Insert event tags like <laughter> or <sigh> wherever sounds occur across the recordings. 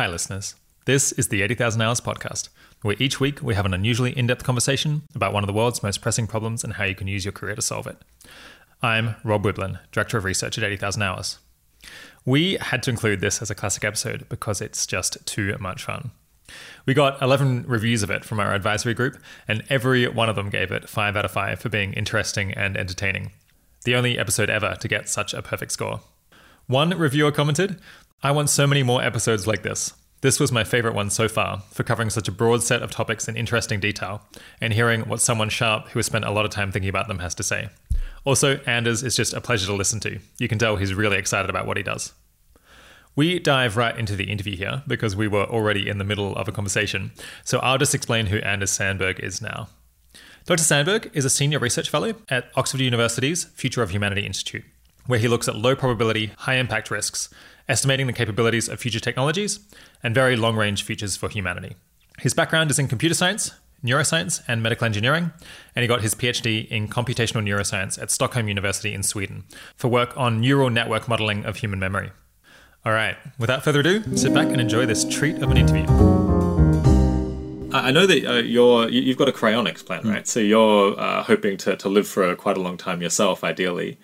Hi, listeners. This is the 80,000 Hours Podcast, where each week we have an unusually in depth conversation about one of the world's most pressing problems and how you can use your career to solve it. I'm Rob Wiblin, Director of Research at 80,000 Hours. We had to include this as a classic episode because it's just too much fun. We got 11 reviews of it from our advisory group, and every one of them gave it 5 out of 5 for being interesting and entertaining. The only episode ever to get such a perfect score. One reviewer commented, I want so many more episodes like this. This was my favorite one so far for covering such a broad set of topics in interesting detail and hearing what someone sharp who has spent a lot of time thinking about them has to say. Also, Anders is just a pleasure to listen to. You can tell he's really excited about what he does. We dive right into the interview here because we were already in the middle of a conversation, so I'll just explain who Anders Sandberg is now. Dr. Sandberg is a senior research fellow at Oxford University's Future of Humanity Institute, where he looks at low probability, high impact risks estimating the capabilities of future technologies, and very long range futures for humanity. His background is in computer science, neuroscience, and medical engineering, and he got his PhD in computational neuroscience at Stockholm University in Sweden for work on neural network modeling of human memory. All right, without further ado, sit back and enjoy this treat of an interview. I know that uh, you're you've got a cryonics plan, right? Mm. So you're uh, hoping to, to live for quite a long time yourself, ideally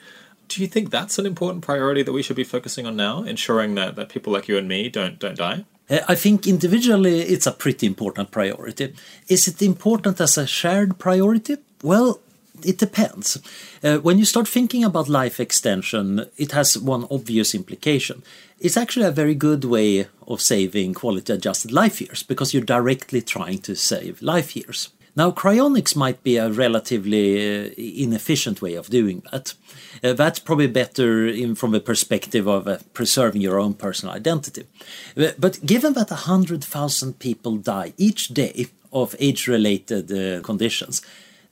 do you think that's an important priority that we should be focusing on now, ensuring that, that people like you and me don't don't die? Uh, I think individually it's a pretty important priority. Is it important as a shared priority? Well, it depends. Uh, when you start thinking about life extension, it has one obvious implication. It's actually a very good way of saving quality adjusted life years because you're directly trying to save life years. Now, cryonics might be a relatively uh, inefficient way of doing that. Uh, that's probably better in, from the perspective of uh, preserving your own personal identity. Uh, but given that 100,000 people die each day of age related uh, conditions,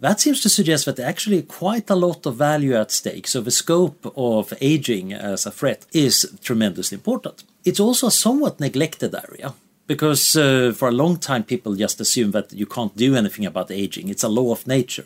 that seems to suggest that actually quite a lot of value at stake. So the scope of aging as a threat is tremendously important. It's also a somewhat neglected area because uh, for a long time people just assume that you can't do anything about aging. It's a law of nature.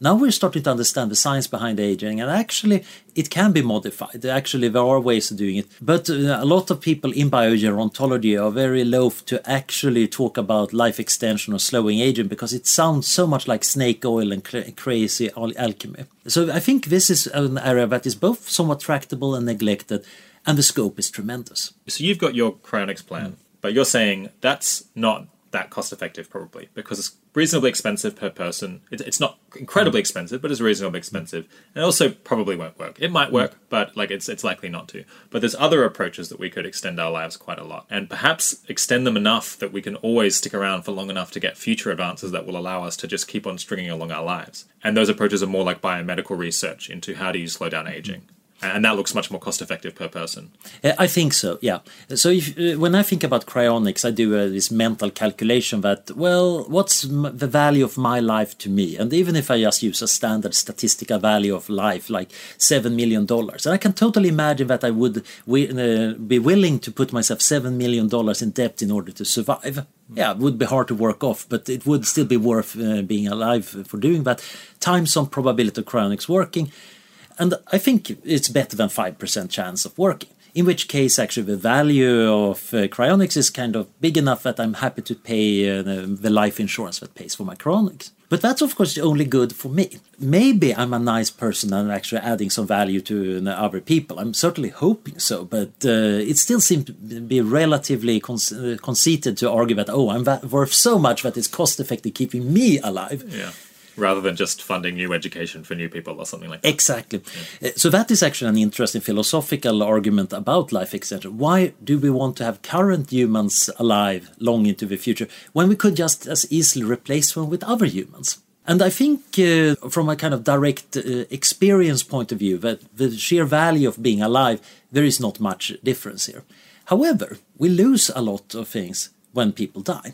Now we're starting to understand the science behind aging and actually it can be modified. Actually there are ways of doing it. But uh, a lot of people in biogerontology are very loath to actually talk about life extension or slowing aging because it sounds so much like snake oil and crazy al alchemy. So i think this is an area that is both somewhat tractable and neglected and the scope is tremendous. So you've got your cryonics plan mm. But you're saying that's not that cost effective probably because it's reasonably expensive per person. it's not incredibly expensive, but it's reasonably expensive, and also probably won't work. It might work, mm. but like it's it's likely not to. But there's other approaches that we could extend our lives quite a lot, and perhaps extend them enough that we can always stick around for long enough to get future advances that will allow us to just keep on stringing along our lives. And those approaches are more like biomedical research into how do you slow down mm-hmm. aging and that looks much more cost effective per person. Uh, I think so. Yeah. So if, uh, when I think about cryonics, I do uh, this mental calculation that well, what's the value of my life to me? And even if I just use a standard statistical value of life, like seven million dollars, and I can totally imagine that I would uh, be willing to put myself seven million dollars in debt in order to survive. Yeah, it would be hard to work off, but it would still be worth being alive for doing that. Times some probability of cryonics working and I think it's better than 5% chance of working. In which case, actually, the value of uh, cryonics is kind of big enough that I'm happy to pay uh, the life insurance that pays for my cryonics. But that's, of course, only good for me. Maybe I'm a nice person and actually adding some value to uh, other people. I'm certainly hoping so, but uh, it still seems to be relatively con- uh, conceited to argue that, oh, I'm va- worth so much that it's cost effective keeping me alive. Yeah rather than just funding new education for new people or something like that. Exactly. Yeah. Uh, so that is actually an interesting philosophical argument about life extension. Why do we want to have current humans alive long into the future when we could just as easily replace them with other humans? And I think, uh, from a kind of direct uh, experience point of view, that the sheer value of being alive, there is not much difference here. However, we lose a lot of things when people die.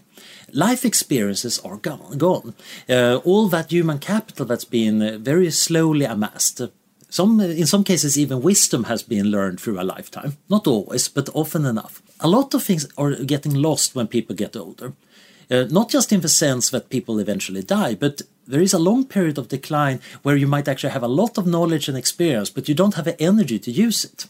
Life experiences are gone. gone. Uh, all that human capital that's been uh, very slowly amassed. Some, in some cases, even wisdom has been learned through a lifetime. Not always, but often enough. A lot of things are getting lost when people get older. Uh, not just in the sense that people eventually die, but there is a long period of decline where you might actually have a lot of knowledge and experience, but you don't have the energy to use it.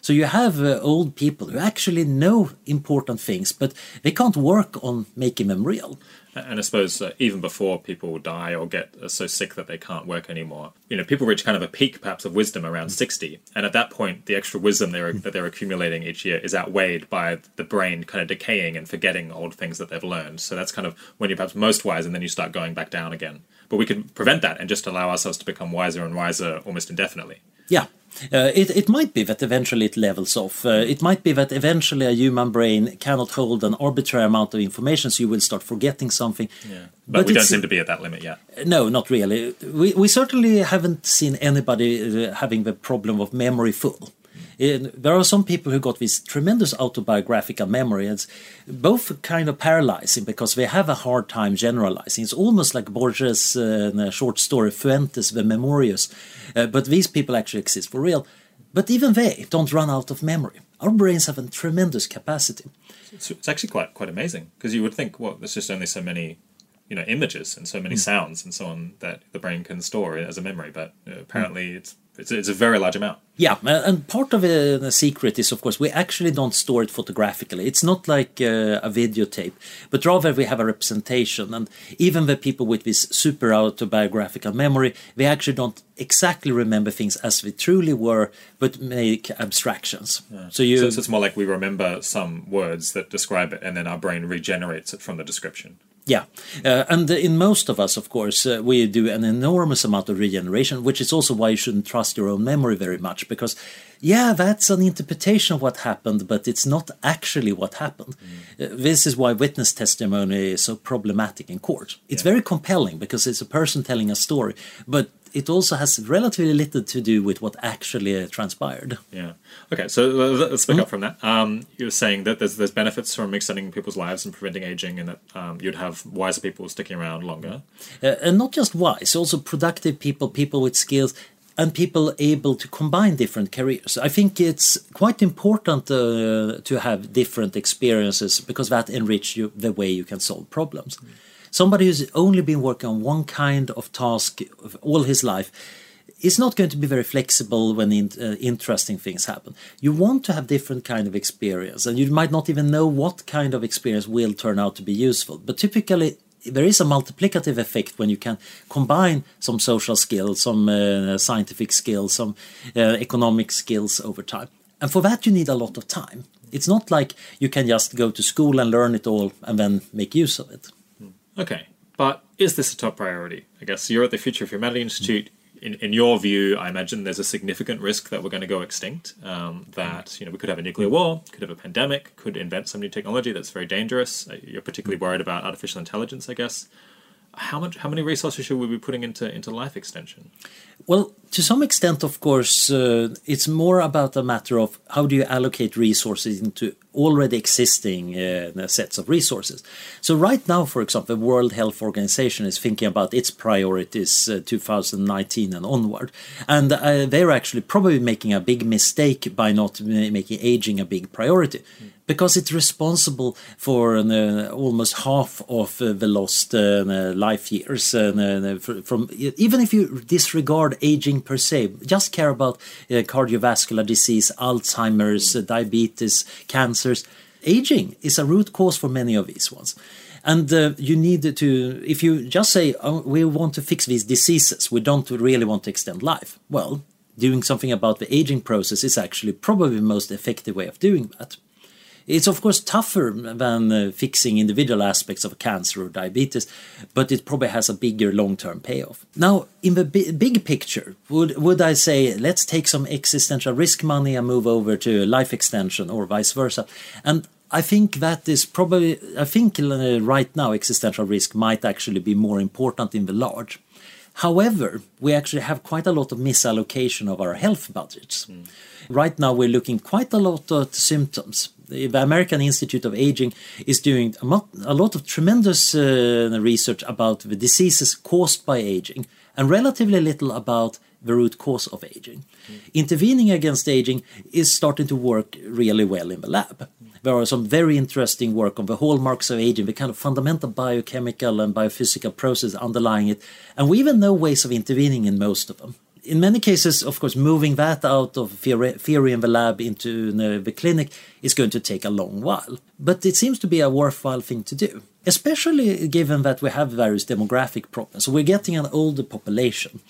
So you have uh, old people who actually know important things, but they can't work on making them real. And I suppose uh, even before people die or get uh, so sick that they can't work anymore, you know, people reach kind of a peak perhaps of wisdom around 60. And at that point, the extra wisdom they're, that they're accumulating each year is outweighed by the brain kind of decaying and forgetting old things that they've learned. So that's kind of when you're perhaps most wise and then you start going back down again. But we can prevent that and just allow ourselves to become wiser and wiser almost indefinitely. Yeah, uh, it, it might be that eventually it levels off. Uh, it might be that eventually a human brain cannot hold an arbitrary amount of information, so you will start forgetting something. Yeah. But, but we don't seem to be at that limit yet. No, not really. We, we certainly haven't seen anybody uh, having the problem of memory full there are some people who got this tremendous autobiographical memory. It's both kind of paralyzing because they have a hard time generalizing. It's almost like Borges' uh, short story Funes the Memorious, uh, but these people actually exist for real. But even they don't run out of memory. Our brains have a tremendous capacity. It's, it's actually quite quite amazing because you would think, well, there's just only so many you know images and so many mm. sounds and so on that the brain can store as a memory but uh, apparently mm. it's it's, it's a very large amount. Yeah, and part of the secret is, of course, we actually don't store it photographically. It's not like uh, a videotape, but rather we have a representation. And even the people with this super autobiographical memory, they actually don't exactly remember things as they truly were, but make abstractions. Yeah. So you, so, so it's more like we remember some words that describe it, and then our brain regenerates it from the description. Yeah, uh, and in most of us, of course, uh, we do an enormous amount of regeneration, which is also why you shouldn't trust your own memory very much, because, yeah, that's an interpretation of what happened, but it's not actually what happened. Mm. Uh, this is why witness testimony is so problematic in court. It's yeah. very compelling because it's a person telling a story, but it also has relatively little to do with what actually uh, transpired. Yeah. Okay, so let's pick mm-hmm. up from that. Um, you were saying that there's there's benefits from extending people's lives and preventing aging, and that um, you'd have wiser people sticking around longer. Uh, and not just wise, also productive people, people with skills, and people able to combine different careers. I think it's quite important uh, to have different experiences because that enrich you the way you can solve problems. Mm. Somebody who's only been working on one kind of task all his life is not going to be very flexible when in, uh, interesting things happen. You want to have different kind of experience, and you might not even know what kind of experience will turn out to be useful. But typically, there is a multiplicative effect when you can combine some social skills, some uh, scientific skills, some uh, economic skills over time. And for that, you need a lot of time. It's not like you can just go to school and learn it all and then make use of it. Okay, but is this a top priority? I guess you're at the Future of Humanity Institute. In, in your view, I imagine there's a significant risk that we're going to go extinct. Um, that you know we could have a nuclear war, could have a pandemic, could invent some new technology that's very dangerous. Uh, you're particularly worried about artificial intelligence, I guess how much how many resources should we be putting into into life extension well to some extent of course uh, it's more about a matter of how do you allocate resources into already existing uh, sets of resources. So right now for example the world health organization is thinking about its priorities uh, 2019 and onward. And uh, they're actually probably making a big mistake by not making aging a big priority. Mm. Because it's responsible for uh, almost half of uh, the lost uh, life years. Uh, from even if you disregard aging per se, just care about uh, cardiovascular disease, Alzheimer's, uh, diabetes, cancers. Aging is a root cause for many of these ones. And uh, you need to, if you just say, oh, we want to fix these diseases, we don't really want to extend life. Well, doing something about the aging process is actually probably the most effective way of doing that. It's of course tougher than uh, fixing individual aspects of cancer or diabetes, but it probably has a bigger long-term payoff. Now, in the big picture, would would I say let's take some existential risk money and move over to life extension or vice versa? And I think that is probably I think uh, right now existential risk might actually be more important in the large. However, we actually have quite a lot of misallocation of our health budgets. Mm. Right now, we're looking quite a lot at symptoms the American Institute of Aging is doing a lot of tremendous uh, research about the diseases caused by aging and relatively little about the root cause of aging. Mm. Intervening against aging is starting to work really well in the lab. Mm. There are some very interesting work on the hallmarks of aging, the kind of fundamental biochemical and biophysical process underlying it, and we even know ways of intervening in most of them. In many cases, of course, moving that out of theory in the lab into the clinic is going to take a long while. But it seems to be a worthwhile thing to do, especially given that we have various demographic problems. So we're getting an older population,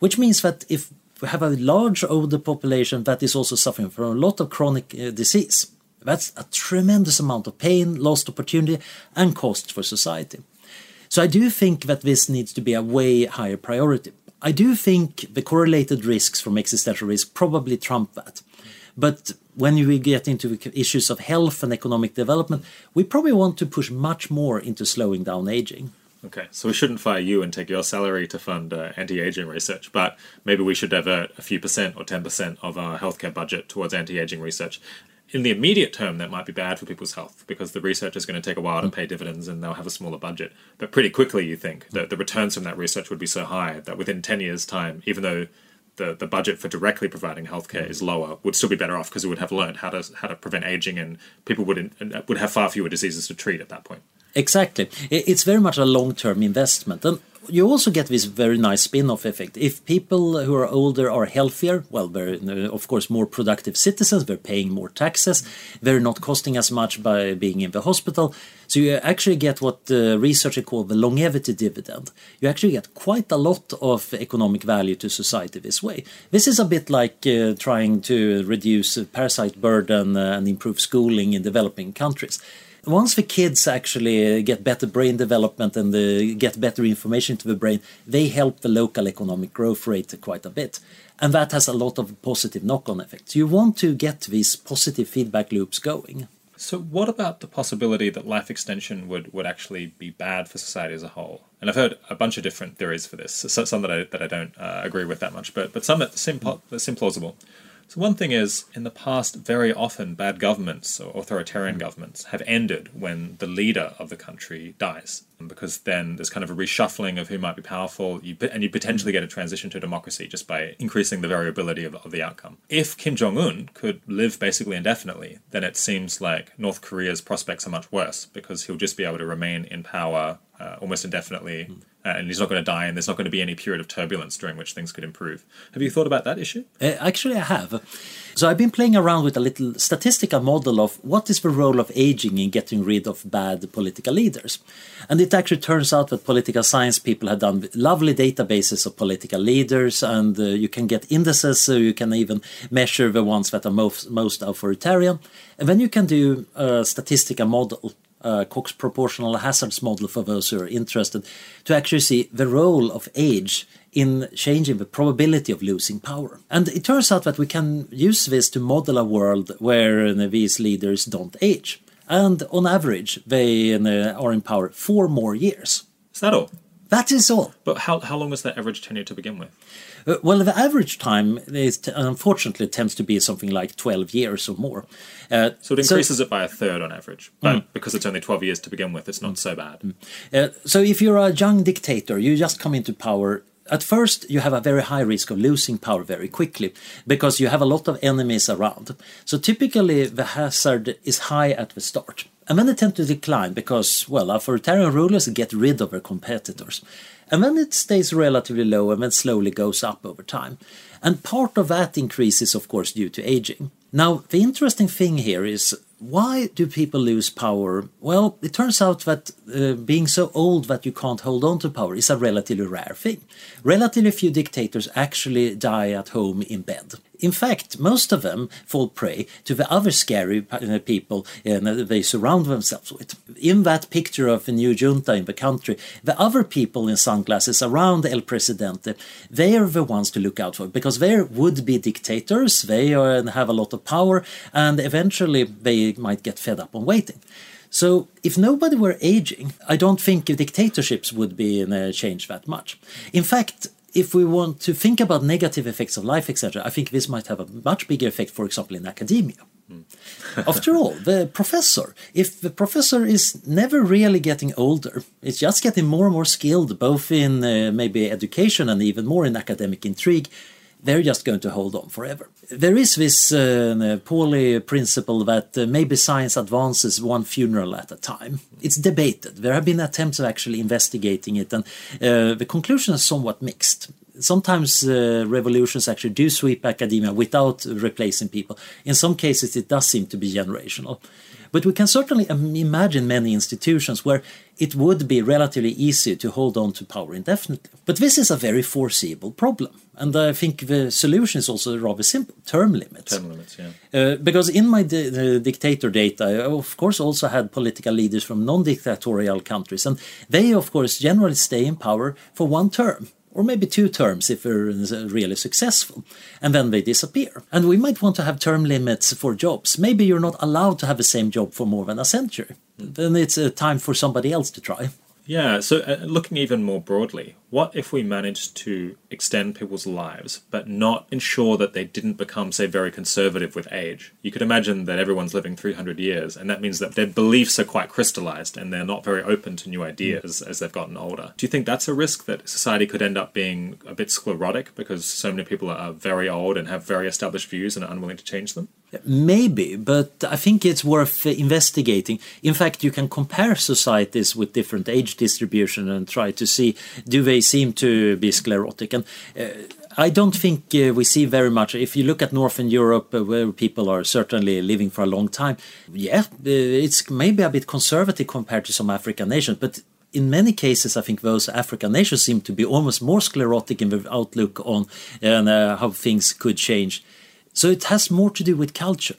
which means that if we have a large older population that is also suffering from a lot of chronic uh, disease, that's a tremendous amount of pain, lost opportunity, and cost for society. So I do think that this needs to be a way higher priority. I do think the correlated risks from existential risk probably trump that. But when we get into issues of health and economic development, we probably want to push much more into slowing down aging. Okay, so we shouldn't fire you and take your salary to fund uh, anti-aging research, but maybe we should divert a few percent or ten percent of our healthcare budget towards anti-aging research, in the immediate term, that might be bad for people's health because the research is going to take a while to mm. pay dividends and they'll have a smaller budget. But pretty quickly, you think mm. that the returns from that research would be so high that within 10 years' time, even though the, the budget for directly providing healthcare mm. is lower, would still be better off because we would have learned how to how to prevent aging and people would would have far fewer diseases to treat at that point. Exactly, it's very much a long term investment, and you also get this very nice spin-off effect. If people who are older are healthier, well, they're of course more productive citizens. They're paying more taxes. They're not costing as much by being in the hospital. So you actually get what the researchers call the longevity dividend. You actually get quite a lot of economic value to society this way. This is a bit like uh, trying to reduce parasite burden uh, and improve schooling in developing countries once the kids actually get better brain development and uh, get better information to the brain, they help the local economic growth rate quite a bit. And that has a lot of positive knock on effects. You want to get these positive feedback loops going. So, what about the possibility that life extension would, would actually be bad for society as a whole? And I've heard a bunch of different theories for this. Some that I that I don't uh, agree with that much, but but some that seem, that seem plausible. So, one thing is, in the past, very often bad governments or authoritarian hmm. governments have ended when the leader of the country dies, because then there's kind of a reshuffling of who might be powerful, and you potentially hmm. get a transition to democracy just by increasing the variability of, of the outcome. If Kim Jong un could live basically indefinitely, then it seems like North Korea's prospects are much worse, because he'll just be able to remain in power uh, almost indefinitely. Mm uh, and he's not going to die, and there's not going to be any period of turbulence during which things could improve. Have you thought about that issue? Uh, actually, I have. So I've been playing around with a little statistical model of what is the role of aging in getting rid of bad political leaders. And it actually turns out that political science people have done lovely databases of political leaders, and uh, you can get indices, so you can even measure the ones that are most, most authoritarian. And then you can do a statistical model uh, Cox proportional hazards model for those who are interested to actually see the role of age in changing the probability of losing power. And it turns out that we can use this to model a world where uh, these leaders don't age. And on average, they uh, are in power four more years. Is that all? That is all. But how, how long is that average tenure to begin with? Uh, well, the average time is unfortunately tends to be something like 12 years or more. Uh, so it increases so, it by a third on average, but mm. because it's only 12 years to begin with, it's not mm. so bad. Mm. Uh, so if you're a young dictator, you just come into power. At first, you have a very high risk of losing power very quickly because you have a lot of enemies around. So typically, the hazard is high at the start. And then they tend to decline because, well, authoritarian rulers get rid of their competitors. And then it stays relatively low and then slowly goes up over time. And part of that increase is, of course, due to aging. Now, the interesting thing here is why do people lose power? Well, it turns out that uh, being so old that you can't hold on to power is a relatively rare thing. Relatively few dictators actually die at home in bed. In fact, most of them fall prey to the other scary uh, people uh, they surround themselves with. In that picture of the new junta in the country, the other people in sunglasses around El Presidente, they are the ones to look out for because they're would-be dictators, they have a lot of power, and eventually they might get fed up on waiting. So if nobody were aging, I don't think dictatorships would be in a change that much. In fact, if we want to think about negative effects of life, etc., I think this might have a much bigger effect, for example, in academia. Mm. <laughs> After all, the professor, if the professor is never really getting older, it's just getting more and more skilled, both in uh, maybe education and even more in academic intrigue, they're just going to hold on forever. There is this uh, principle that uh, maybe science advances one funeral at a time. It's debated. There have been attempts of actually investigating it, and uh, the conclusion is somewhat mixed. Sometimes uh, revolutions actually do sweep academia without replacing people. In some cases, it does seem to be generational. But we can certainly imagine many institutions where it would be relatively easy to hold on to power indefinitely. But this is a very foreseeable problem. And I think the solution is also rather simple term limits. Term limits, yeah. Uh, because in my di dictator data, I of course also had political leaders from non dictatorial countries. And they, of course, generally stay in power for one term or maybe two terms if they're really successful, and then they disappear. And we might want to have term limits for jobs. Maybe you're not allowed to have the same job for more than a century. Then it's a time for somebody else to try. Yeah, so uh, looking even more broadly, what if we managed to extend people's lives, but not ensure that they didn't become, say, very conservative with age? You could imagine that everyone's living 300 years, and that means that their beliefs are quite crystallized and they're not very open to new ideas mm. as they've gotten older. Do you think that's a risk that society could end up being a bit sclerotic because so many people are very old and have very established views and are unwilling to change them? Maybe, but I think it's worth investigating. In fact, you can compare societies with different age distribution and try to see do they seem to be sclerotic. And uh, I don't think uh, we see very much. If you look at Northern Europe, uh, where people are certainly living for a long time, yeah, uh, it's maybe a bit conservative compared to some African nations, but in many cases, I think those African nations seem to be almost more sclerotic in their outlook on uh, how things could change so it has more to do with culture.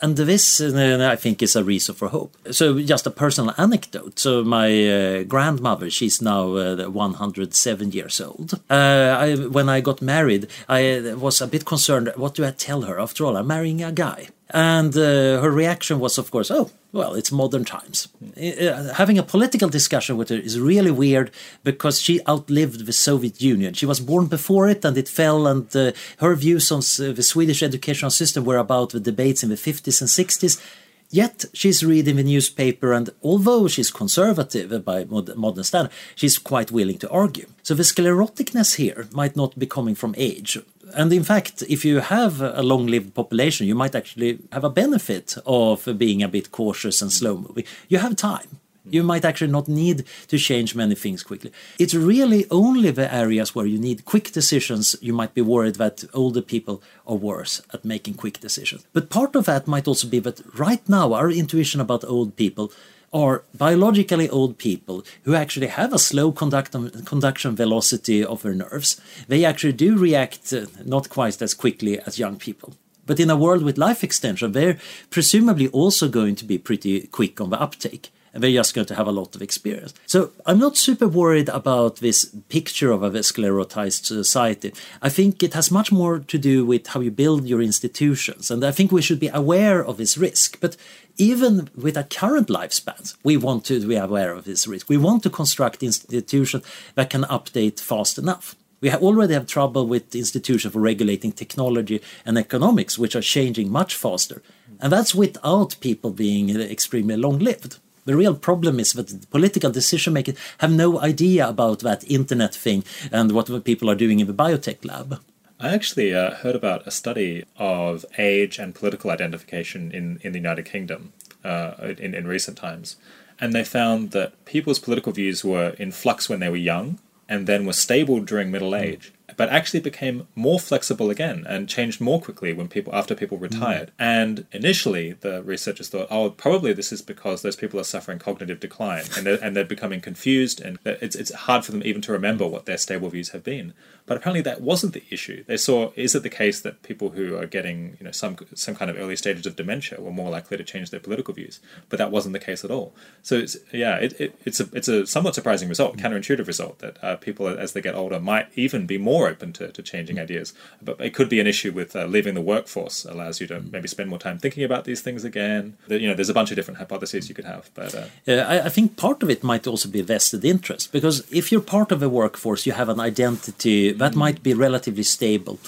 And this, uh, I think, is a reason for hope. So, just a personal anecdote. So, my uh, grandmother, she's now uh, 107 years old. Uh, I, when I got married, I was a bit concerned. What do I tell her? After all, I'm marrying a guy. And uh, her reaction was, of course, oh, well, it's modern times. Uh, having a political discussion with her is really weird because she outlived the Soviet Union. She was born before it and it fell, and uh, her views on the Swedish educational system were about the debates in the 50s and 60s. Yet she's reading the newspaper, and although she's conservative by modern standards, she's quite willing to argue. So the scleroticness here might not be coming from age. And in fact, if you have a long lived population, you might actually have a benefit of being a bit cautious and slow moving. You have time. You might actually not need to change many things quickly. It's really only the areas where you need quick decisions you might be worried that older people are worse at making quick decisions. But part of that might also be that right now our intuition about old people are biologically old people who actually have a slow conduction velocity of their nerves. They actually do react uh, not quite as quickly as young people. But in a world with life extension, they're presumably also going to be pretty quick on the uptake and they're just going to have a lot of experience. So I'm not super worried about this picture of a sclerotized society. I think it has much more to do with how you build your institutions, and I think we should be aware of this risk. But even with our current lifespans, we want to be aware of this risk. We want to construct institutions that can update fast enough. We already have trouble with institutions for regulating technology and economics, which are changing much faster. And that's without people being extremely long lived. The real problem is that political decision makers have no idea about that internet thing and what people are doing in the biotech lab. I actually uh, heard about a study of age and political identification in, in the United Kingdom uh, in, in recent times. And they found that people's political views were in flux when they were young and then were stable during middle hmm. age but actually became more flexible again and changed more quickly when people after people retired. Mm. And initially, the researchers thought, oh, probably this is because those people are suffering cognitive decline and they're, and they're becoming confused, and it's it's hard for them even to remember what their stable views have been. But apparently, that wasn't the issue. They saw is it the case that people who are getting you know some some kind of early stages of dementia were more likely to change their political views, but that wasn't the case at all. So it's, yeah, it, it, it's a it's a somewhat surprising result, counterintuitive result that uh, people as they get older might even be more open to, to changing ideas. But it could be an issue with uh, leaving the workforce allows you to maybe spend more time thinking about these things again. You know, there's a bunch of different hypotheses you could have. But uh, yeah, I, I think part of it might also be vested interest because if you're part of a workforce, you have an identity that mm. might be relatively stable.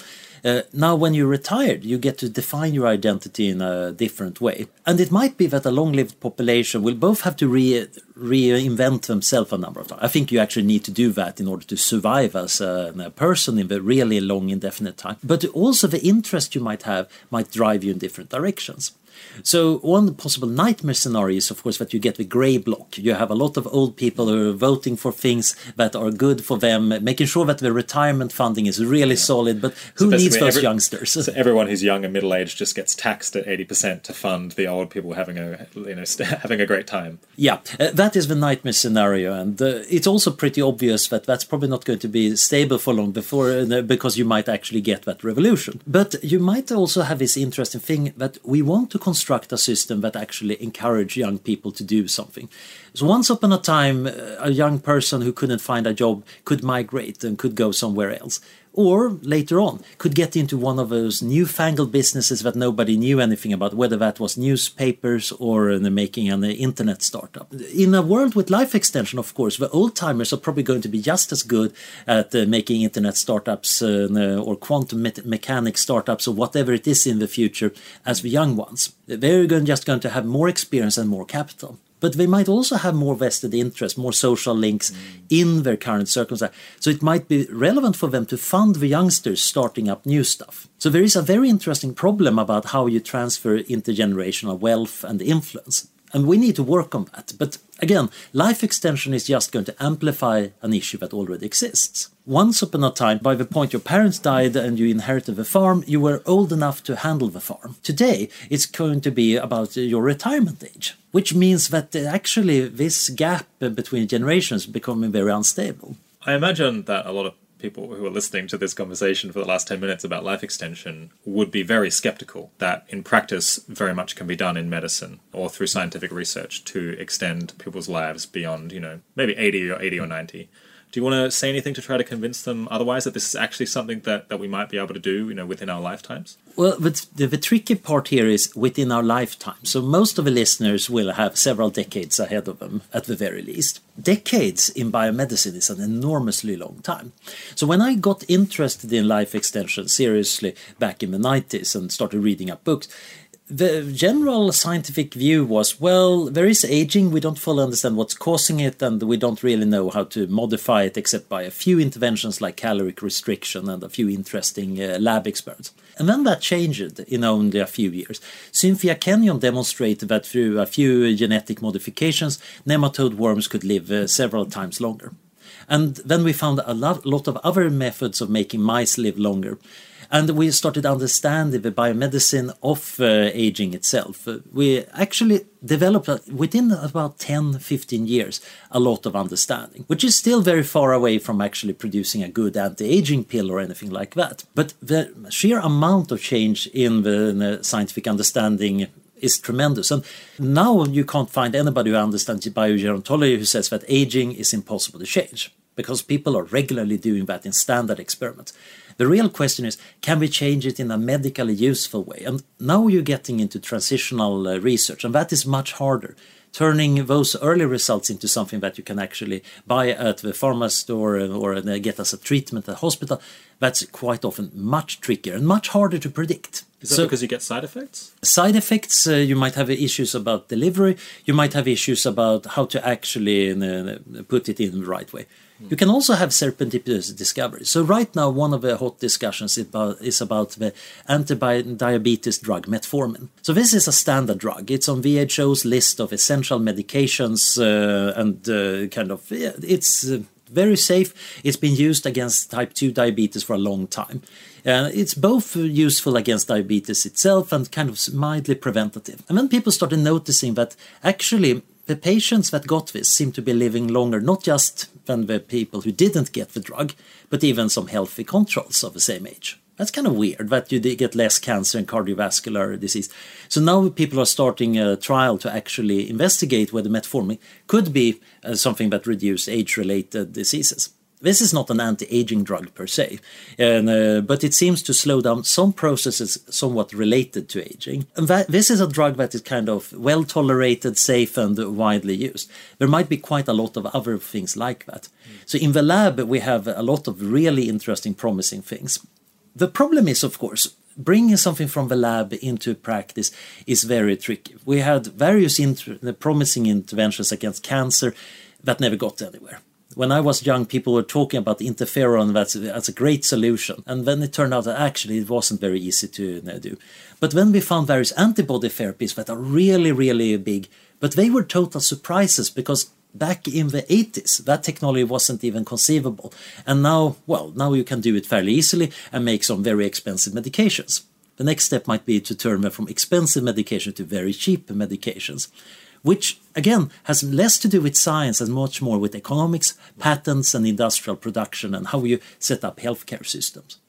Uh, now, when you're retired, you get to define your identity in a different way. And it might be that a long lived population will both have to re- reinvent themselves a number of times. I think you actually need to do that in order to survive as a, a person in the really long, indefinite time. But also, the interest you might have might drive you in different directions. So one possible nightmare scenario is, of course, that you get the grey bloc. You have a lot of old people who are voting for things that are good for them, making sure that the retirement funding is really yeah. solid. But who so needs those every, youngsters? So everyone who's young and middle aged just gets taxed at eighty percent to fund the old people having a you know <laughs> having a great time. Yeah, uh, that is the nightmare scenario, and uh, it's also pretty obvious that that's probably not going to be stable for long before uh, because you might actually get that revolution. But you might also have this interesting thing that we want to construct a system that actually encourage young people to do something. So once upon a time, uh, a young person who couldn't find a job could migrate and could go somewhere else or later on could get into one of those newfangled businesses that nobody knew anything about, whether that was newspapers or uh, making an internet startup. In a world with life extension, of course, the old timers are probably going to be just as good at uh, making internet startups uh, or quantum me- mechanics startups or whatever it is in the future as the young ones. They're just going to have more experience and more capital but they might also have more vested interest, more social links mm. in their current circumstance. So it might be relevant for them to fund the youngsters starting up new stuff. So there is a very interesting problem about how you transfer intergenerational wealth and influence. And we need to work on that. But again, life extension is just going to amplify an issue that already exists. Once upon a time, by the point your parents died and you inherited the farm, you were old enough to handle the farm. Today, it's going to be about your retirement age, which means that actually this gap between generations is becoming very unstable. I imagine that a lot of people who are listening to this conversation for the last 10 minutes about life extension would be very skeptical that in practice very much can be done in medicine or through scientific research to extend people's lives beyond, you know, maybe 80 or 80 or 90. Do you want to say anything to try to convince them otherwise that this is actually something that, that we might be able to do, you know, within our lifetimes? Well, the, the, the tricky part here is within our lifetime. So most of the listeners will have several decades ahead of them, at the very least. Decades in biomedicine is an enormously long time. So when I got interested in life extension seriously back in the 90s and started reading up books, the general scientific view was well, there is aging, we don't fully understand what's causing it, and we don't really know how to modify it except by a few interventions like caloric restriction and a few interesting uh, lab experiments. And then that changed in only a few years. Cynthia Kenyon demonstrated that through a few genetic modifications, nematode worms could live uh, several times longer. And then we found a lot, lot of other methods of making mice live longer and we started understanding the biomedicine of uh, aging itself. We actually developed uh, within about 10 15 years a lot of understanding, which is still very far away from actually producing a good anti aging pill or anything like that. But the sheer amount of change in the, in the scientific understanding is tremendous. And now you can't find anybody who understands biogerontology who says that aging is impossible to change because people are regularly doing that in standard experiments. The real question is can we change it in a medically useful way? And now you're getting into transitional uh, research, and that is much harder. Turning those early results into something that you can actually buy at the pharmacy store uh, or uh, get as a treatment at a hospital, that's quite often much trickier and much harder to predict. Is that so, because you get side effects? Side effects, uh, you might have issues about delivery, you might have issues about how to actually uh, put it in the right way. You can also have serendipitous discoveries. So right now, one of the hot discussions is about, the anti-diabetes drug metformin. So this is a standard drug. It's on WHO's list of essential medications, uh, and uh, kind of it's uh, very safe. It's been used against type 2 diabetes for a long time. Uh, it's both useful against diabetes itself and kind of mildly preventative. And then people started noticing that actually the patients that got this seem to be living longer, not just than the people who didn't get the drug, but even some healthy controls of the same age. That's kind of weird that you get less cancer and cardiovascular disease. So now people are starting a trial to actually investigate whether metformin could be uh, something that reduces age-related diseases. This is not an anti-aging drug per se, and, uh, but it seems to slow down some processes somewhat related to aging. And that, this is a drug that is kind of well tolerated, safe, and widely used. There might be quite a lot of other things like that. Mm. So in the lab, we have a lot of really interesting, promising things. The problem is, of course, bringing something from the lab into practice is very tricky. We had various inter- promising interventions against cancer that never got anywhere When I was young, people were talking about interferon that's, that's a great solution. And then it turned out that actually it wasn't very easy to you know, do. But when we found various antibody therapies that are really, really big, but they were total surprises because back in the 80s that technology wasn't even conceivable and now well now you can do it fairly easily and make some very expensive medications the next step might be to turn them from expensive medication to very cheap medications which again has less to do with science and much more with economics patents and industrial production and how you set up healthcare systems.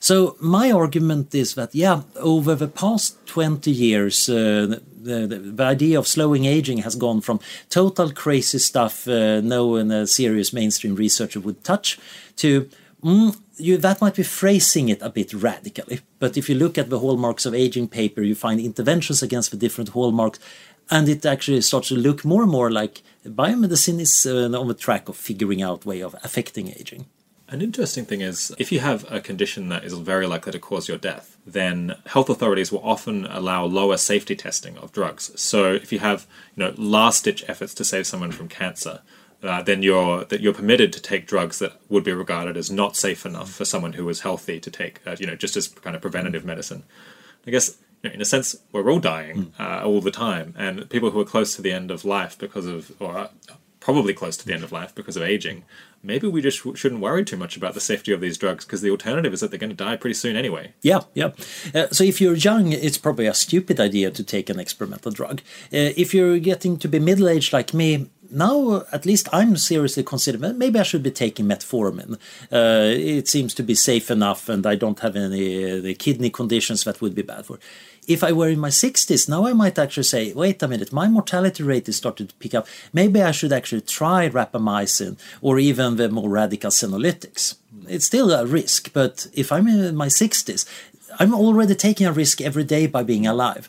So my argument is that yeah over the past 20 years uh, the, the, the, idea of slowing aging has gone from total crazy stuff uh, no one a serious mainstream researcher would touch to mm, you, that might be phrasing it a bit radically but if you look at the hallmarks of aging paper you find interventions against the different hallmarks and it actually starts to look more and more like biomedicine is uh, on the track of figuring out way of affecting aging an interesting thing is if you have a condition that is very likely to cause your death, then health authorities will often allow lower safety testing of drugs. So if you have, you know, last ditch efforts to save someone from cancer, uh, then you're that you're permitted to take drugs that would be regarded as not safe enough for someone who is healthy to take, uh, you know, just as kind of preventative medicine. I guess you know, in a sense, we're all dying uh, all the time, and people who are close to the end of life because of, or probably close to the end of life because of aging, maybe we just shouldn't worry too much about the safety of these drugs because the alternative is that they're going to die pretty soon anyway. Yeah, yeah. Uh, so if you're young, it's probably a stupid idea to take an experimental drug. Uh, if you're getting to be middle aged like me, now at least I'm seriously considering maybe I should be taking metformin. Uh, it seems to be safe enough, and I don't have any uh, the kidney conditions that would be bad for if I were in my 60s, now I might actually say, wait a minute, my mortality rate is starting to pick up. Maybe I should actually try rapamycin or even the more radical senolytics. It's still a risk, but if I'm in my 60s, I'm already taking a risk every day by being alive.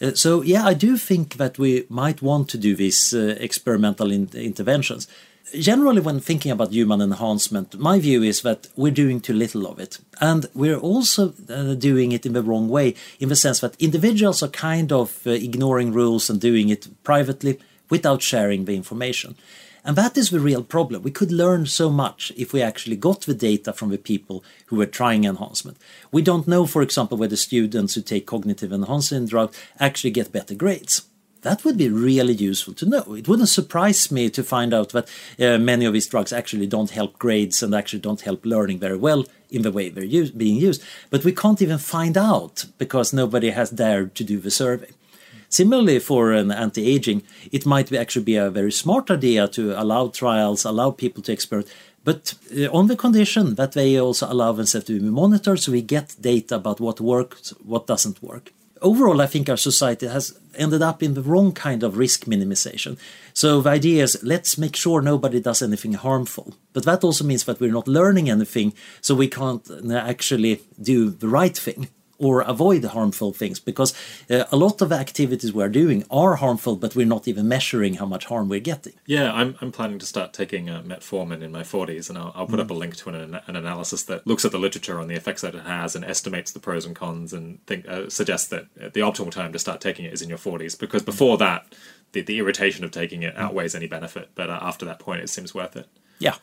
Uh, so, yeah, I do think that we might want to do these uh, experimental in interventions generally, when thinking about human enhancement, my view is that we're doing too little of it. And we're also uh, doing it in the wrong way, in the sense that individuals are kind of uh, ignoring rules and doing it privately without sharing the information. And that is the real problem. We could learn so much if we actually got the data from the people who were trying enhancement. We don't know, for example, whether students who take cognitive enhancing drugs actually get better grades that would be really useful to know. It wouldn't surprise me to find out that uh, many of these drugs actually don't help grades and actually don't help learning very well in the way they're use, being used. But we can't even find out because nobody has dared to do the survey. Similarly, for an anti-aging, it might be actually be a very smart idea to allow trials, allow people to experiment, but uh, on the condition that they also allow themselves to be monitored, so we get data about what works, what doesn't work overall, I think our society has ended up in the wrong kind of risk minimization. So the idea is let's make sure nobody does anything harmful. But that also means that we're not learning anything, so we can't uh, actually do the right thing or avoid harmful things because uh, a lot of activities we're doing are harmful but we're not even measuring how much harm we're getting. Yeah i'm, I'm planning to start taking uh, metformin in my 40s and i'll, I'll put mm. up a link to an, an, analysis that looks at the literature on the effects that it has and estimates the pros and cons and think, uh, suggests that the optimal time to start taking it is in your 40s because before that the, the irritation of taking it outweighs any benefit but uh, after that point it seems worth it yeah,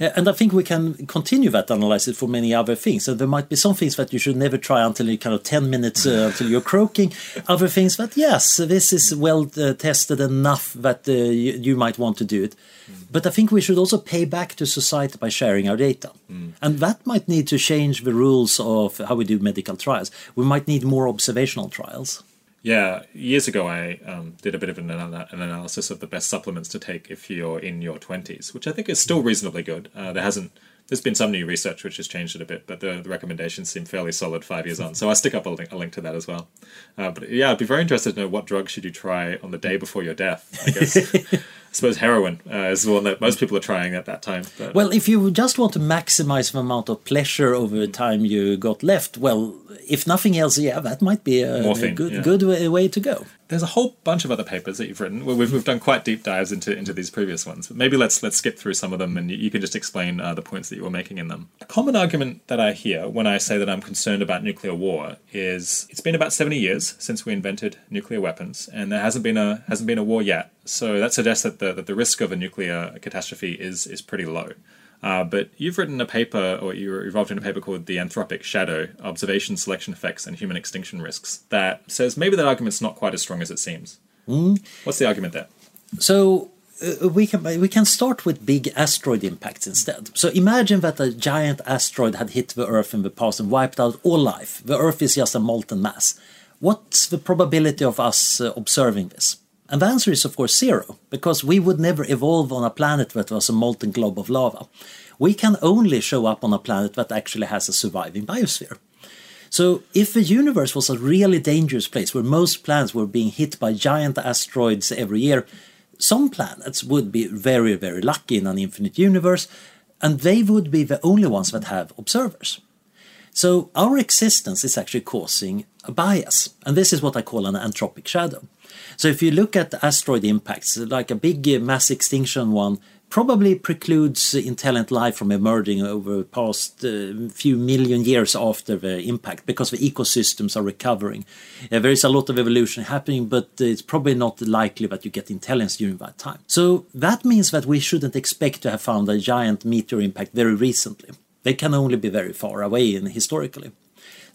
uh, and I think we can continue that analysis for many other things. So there might be some things that you should never try until you kind of ten minutes uh, <laughs> until you're croaking. Other things that yes, this is well uh, tested enough that uh, you, you, might want to do it. Mm. But I think we should also pay back to society by sharing our data, mm. and that might need to change the rules of how we do medical trials. We might need more observational trials. Yeah, years ago I um, did a bit of an, an, analysis of the best supplements to take if you're in your 20s, which I think is still reasonably good. Uh, there hasn't there's been some new research which has changed it a bit, but the, the recommendations seem fairly solid five years on. So I'll stick up a link, a link to that as well. Uh, but yeah, I'd be very interested to know what drug should you try on the day before your death. I guess <laughs> suppose heroin uh, is the one that most people are trying at that time. But. Well, if you just want to maximize the amount of pleasure over the time you got left, well, if nothing else, yeah, that might be a, Morphine, a good yeah. good way, way, to go. There's a whole bunch of other papers that you've written. We've, we've done quite deep dives into into these previous ones. But maybe let's let's skip through some of them, and you, you can just explain uh, the points that you were making in them. A common argument that I hear when I say that I'm concerned about nuclear war is it's been about 70 years since we invented nuclear weapons, and there hasn't been a hasn't been a war yet. So that suggests that the that the risk of a nuclear catastrophe is is pretty low. Uh, but you've written a paper, or you're involved in a paper called The Anthropic Shadow Observation, Selection Effects, and Human Extinction Risks that says maybe that argument's not quite as strong as it seems. Mm. What's the argument there? So, uh, we can we can start with big asteroid impacts instead. So imagine that a giant asteroid had hit the Earth in the past and wiped out all life. The Earth is just a molten mass. What's the probability of us uh, observing this? And the answer is of course zero, because we would never evolve on a planet that was a molten glob of lava. We can only show up on a planet that actually has a surviving biosphere. So, if the universe was a really dangerous place where most planets were being hit by giant asteroids every year, some planets would be very, very lucky in an infinite universe, and they would be the only ones that have observers. So, our existence is actually causing a bias, and this is what I call an anthropic shadow. So if you look at asteroid impacts, like a big uh, mass extinction one probably precludes intelligent life from emerging over the past uh, few million years after the impact because the ecosystems are recovering. Uh, there is a lot of evolution happening, but it's probably not likely that you get intelligence during that time. So that means that we shouldn't expect to have found a giant meteor impact very recently. They can only be very far away in historically.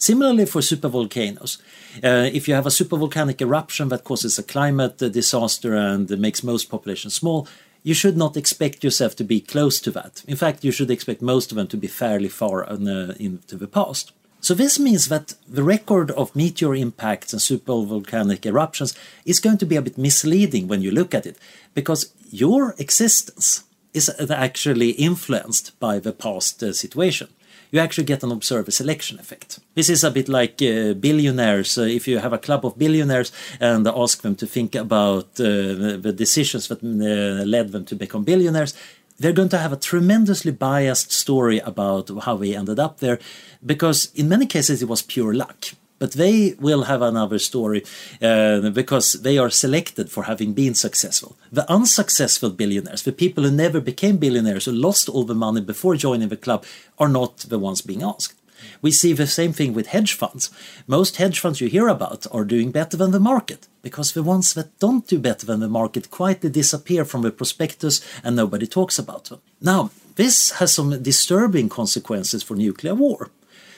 Similarly for supervolcanoes, uh, if you have a supervolcanic eruption that causes a climate disaster and makes most populations small, you should not expect yourself to be close to that. In fact, you should expect most of them to be fairly far uh, into the past. So this means that the record of meteor impacts and supervolcanic eruptions is going to be a bit misleading when you look at it, because your existence is actually influenced by the past uh, situation you actually get an observer selection effect. This is a bit like uh, billionaires. Uh, if you have a club of billionaires and ask them to think about uh, the decisions that uh, led them to become billionaires, they're going to have a tremendously biased story about how we ended up there because in many cases it was pure luck but they will have another story uh, because they are selected for having been successful. The unsuccessful billionaires, the people who never became billionaires, who lost all the money before joining the club, are not the ones being asked. We see the same thing with hedge funds. Most hedge funds you hear about are doing better than the market because the ones that don't do better than the market quietly disappear from the prospectus and nobody talks about them. Now, this has some disturbing consequences for nuclear war.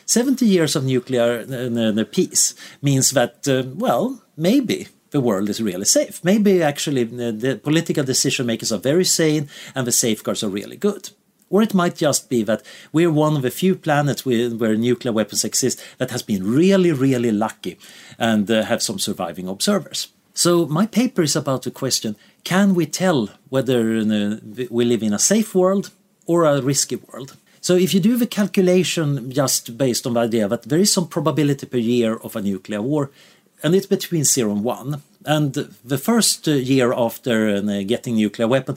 70 years of nuclear uh, uh, peace means that, uh, well, maybe the world is really safe. Maybe actually the political decision makers are very sane and the safeguards are really good. Or it might just be that we're one of the few planets where, nuclear weapons exist that has been really, really lucky and uh, have some surviving observers. So, my paper is about the question can we tell whether uh, we live in a safe world or a risky world? So if you do the calculation just based on the idea that there is some probability per year of a nuclear war, and it's between zero and one, and the first year after uh, getting nuclear weapon,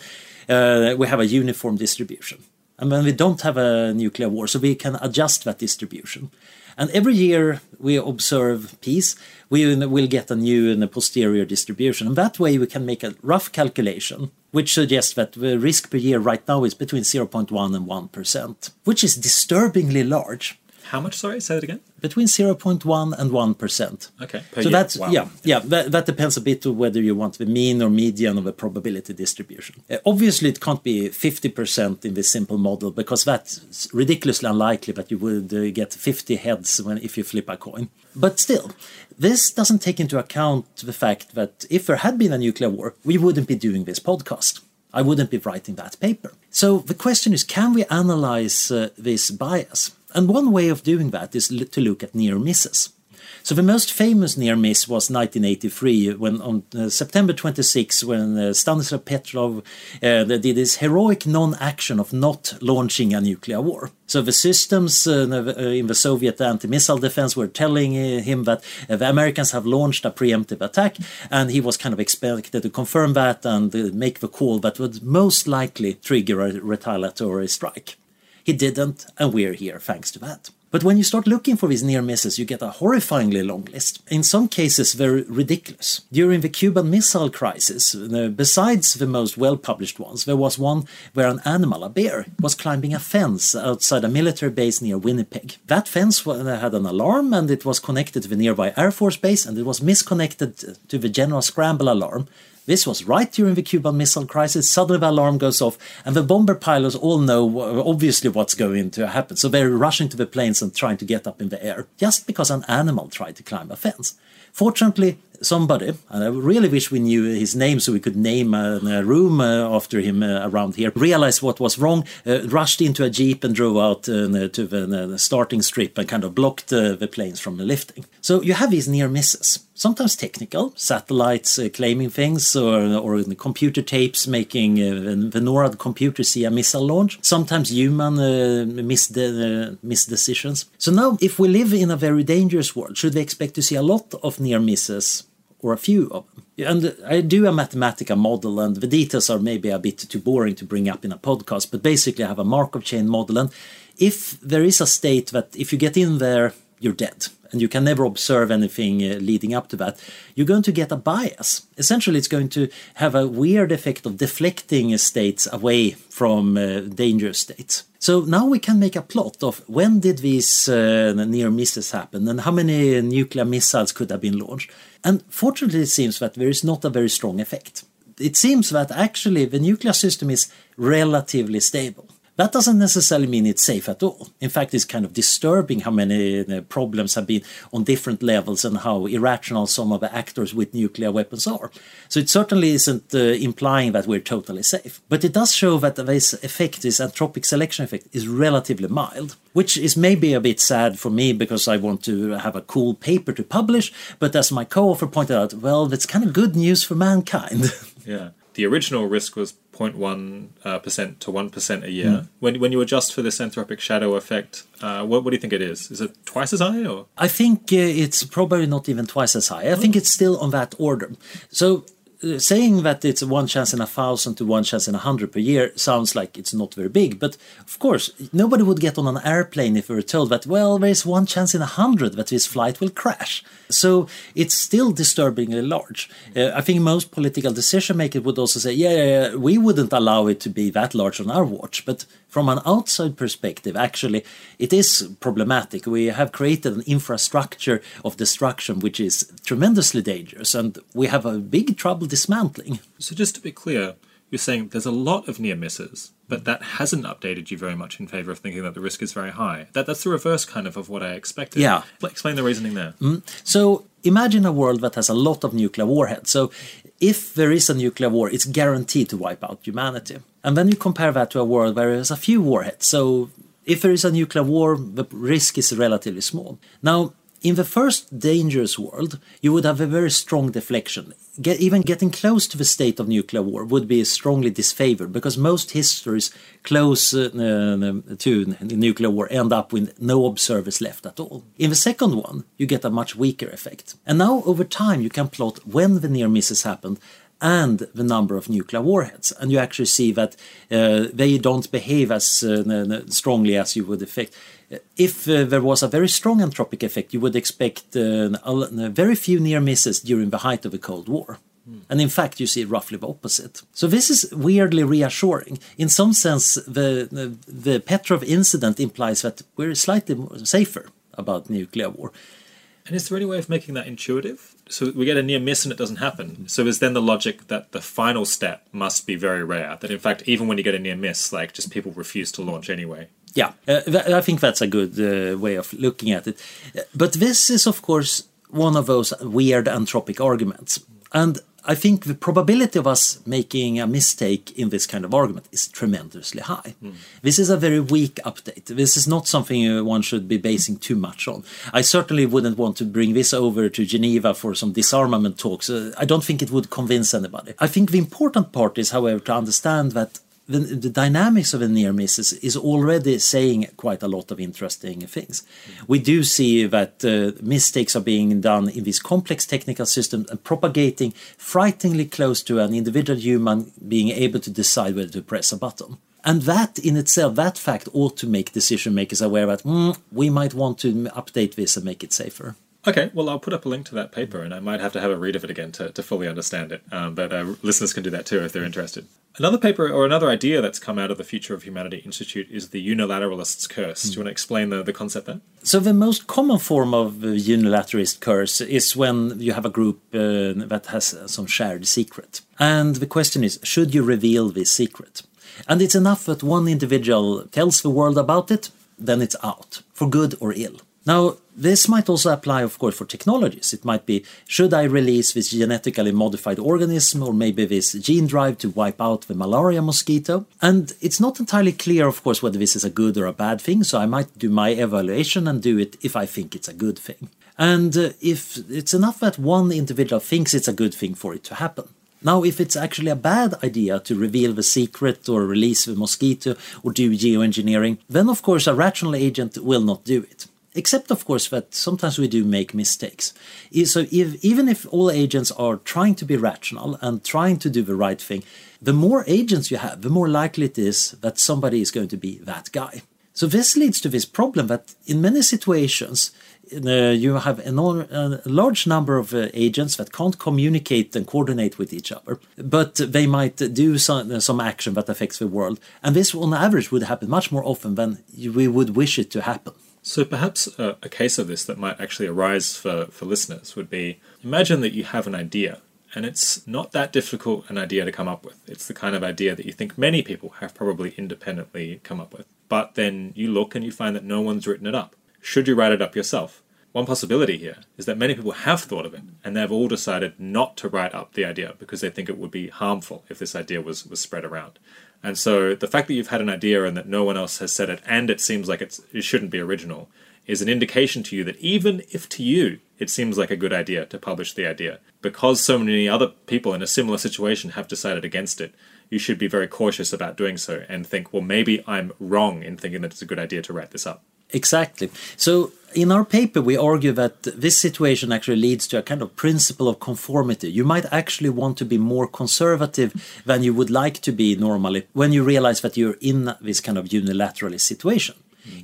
uh, we have a uniform distribution. And when we don't have a nuclear war, so we can adjust that distribution. And every year we observe peace, we will get a new and a posterior distribution. And that way we can make a rough calculation, which suggests that the risk per year right now is between 0.1 and 1%, which is disturbingly large. How much? Sorry, say that again. Between 0.1 and 1%. Okay. so year. that's wow. yeah, yeah. That, that, depends a bit to whether you want the mean or median of a probability distribution. Uh, obviously, it can't be 50% in this simple model because that's ridiculously unlikely that you would uh, get 50 heads when if you flip a coin. But still, this doesn't take into account the fact that if there had been a nuclear war, we wouldn't be doing this podcast. I wouldn't be writing that paper. So the question is, can we analyze uh, this bias? And one way of doing that is to look at near misses. So the most famous near miss was 1983, when on uh, September 26, when uh, Stanislav Petrov uh, did his heroic non-action of not launching a nuclear war. So the systems uh, uh, in the Soviet anti-missile defense were telling uh, him that the Americans have launched a preemptive attack, and he was kind of expected to confirm that and make the call that would most likely trigger a retaliatory strike. He didn't, and we're here thanks to that. But when you start looking for these near misses, you get a horrifyingly long list. In some cases, very ridiculous. During the Cuban Missile Crisis, uh, besides the most well published ones, there was one where an animal, a bear, was climbing a fence outside a military base near Winnipeg. That fence had an alarm and it was connected to the nearby Air Force Base and it was misconnected to the General Scramble alarm This was right during the Cuban Missile Crisis. Suddenly the alarm goes off, and the bomber pilots all know obviously what's going to happen. So they're rushing to the planes and trying to get up in the air just because an animal tried to climb a fence. Fortunately, somebody, and I really wish we knew his name so we could name a, room uh, after him uh, around here, realized what was wrong, uh, rushed into a jeep and drove out uh, to the, starting strip and kind of blocked uh, the planes from the lifting. So you have these near misses, sometimes technical, satellites uh, claiming things, or, or computer tapes making the NORAD computer see a missile launch, sometimes human the, miss decisions. So now, if we live in a very dangerous world, should we expect to see a lot of near misses or a few of them. And I do a Mathematica model, and the details are maybe a bit too boring to bring up in a podcast, but basically, I have a Markov chain model. And if there is a state that if you get in there, you're dead, and you can never observe anything uh, leading up to that, you're going to get a bias. Essentially, it's going to have a weird effect of deflecting states away from uh, dangerous states. So now we can make a plot of when did these uh, near misses happen and how many nuclear missiles could have been launched. And fortunately, it seems that there is not a very strong effect. It seems that actually the nuclear system is relatively stable. That doesn't necessarily mean it's safe at all. In fact, it's kind of disturbing how many problems have been on different levels and how irrational some of the actors with nuclear weapons are. So it certainly isn't uh, implying that we're totally safe. But it does show that this effect, this anthropic selection effect, is relatively mild, which is maybe a bit sad for me because I want to have a cool paper to publish. But as my co author pointed out, well, that's kind of good news for mankind. <laughs> yeah the original risk was 0.1 uh, percent to 1 percent a year. Mm. When when you adjust for this anthropic shadow effect, uh, what, what do you think it is? Is it twice as high or? I think uh, it's probably not even twice as high. I oh. think it's still on that order. So saying that it's one chance in a thousand to one chance in a hundred per year sounds like it's not very big. But of course, nobody would get on an airplane if we were told that, well, there's one chance in a hundred that this flight will crash. So it's still disturbingly large. Uh, I think most political decision makers would also say, yeah, yeah, yeah, we wouldn't allow it to be that large on our watch. But from an outside perspective, actually, it is problematic. We have created an infrastructure of destruction which is tremendously dangerous, and we have a big trouble dismantling. So, just to be clear, you're saying there's a lot of near misses, but that hasn't updated you very much in favor of thinking that the risk is very high. That, that's the reverse kind of of what I expected. Yeah. Explain the reasoning there. Mm. So imagine a world that has a lot of nuclear warheads. So if there is a nuclear war, it's guaranteed to wipe out humanity. And then you compare that to a world where there's a few warheads. So if there is a nuclear war, the risk is relatively small. Now, in the first dangerous world, you would have a very strong deflection. Get, even getting close to the state of nuclear war would be strongly disfavored because most histories close uh, uh, to nuclear war end up with no observers left at all. In the second one, you get a much weaker effect. And now, over time, you can plot when the near misses happened and the number of nuclear warheads. And you actually see that uh, they don't behave as uh, strongly as you would expect if uh, there was a very strong anthropic effect, you would expect uh, very few near misses during the height of the Cold War. Mm. And in fact, you see roughly the opposite. So this is weirdly reassuring. In some sense, the, the, the Petrov incident implies that we're slightly safer about nuclear war. And is there any way of making that intuitive? So we get a near miss and it doesn't happen. So is then the logic that the final step must be very rare? That in fact, even when you get a near miss, like just people refuse to launch anyway? Yeah, uh, I think that's a good uh, way of looking at it. But this is, of course, one of those weird anthropic arguments. And I think the probability of us making a mistake in this kind of argument is tremendously high. Mm. This is a very weak update. This is not something one should be basing too much on. I certainly wouldn't want to bring this over to Geneva for some disarmament talks. Uh, I don't think it would convince anybody. I think the important part is, however, to understand that the, the, dynamics of the near misses is already saying quite a lot of interesting things. Mm. We do see that uh, mistakes are being done in these complex technical systems and propagating frighteningly close to an individual human being able to decide whether to press a button. And that in itself, that fact ought to make decision makers aware that mm, we might want to update this and make it safer. Okay, well, I'll put up a link to that paper, and I might have to have a read of it again to, to fully understand it. Um, but uh, listeners can do that too if they're interested. Another paper or another idea that's come out of the Future of Humanity Institute is the unilateralist's curse. Do you want to explain the, the concept then? So, the most common form of unilateralist curse is when you have a group uh, that has some shared secret. And the question is should you reveal this secret? And it's enough that one individual tells the world about it, then it's out, for good or ill. Now, this might also apply, of course, for technologies. It might be should I release this genetically modified organism or maybe this gene drive to wipe out the malaria mosquito? And it's not entirely clear, of course, whether this is a good or a bad thing, so I might do my evaluation and do it if I think it's a good thing. And uh, if it's enough that one individual thinks it's a good thing for it to happen. Now, if it's actually a bad idea to reveal the secret or release the mosquito or do geoengineering, then of course a rational agent will not do it. Except, of course, that sometimes we do make mistakes. So, if, even if all agents are trying to be rational and trying to do the right thing, the more agents you have, the more likely it is that somebody is going to be that guy. So, this leads to this problem that in many situations, uh, you have a large number of uh, agents that can't communicate and coordinate with each other, but they might do some, some action that affects the world. And this, on average, would happen much more often than we would wish it to happen. So perhaps a, a, case of this that might actually arise for, for listeners would be imagine that you have an idea and it's not that difficult an idea to come up with. It's the kind of idea that you think many people have probably independently come up with. But then you look and you find that no one's written it up. Should you write it up yourself? One possibility here is that many people have thought of it and they've all decided not to write up the idea because they think it would be harmful if this idea was, was spread around. And so the fact that you've had an idea and that no one else has said it, and it seems like it shouldn't be original, is an indication to you that even if to you it seems like a good idea to publish the idea, because so many other people in a similar situation have decided against it, you should be very cautious about doing so and think, well, maybe I'm wrong in thinking that it's a good idea to write this up. Exactly. So in our paper, we argue that this situation actually leads to a kind of principle of conformity. You might actually want to be more conservative than you would like to be normally when you realize that you're in this kind of unilateralist situation.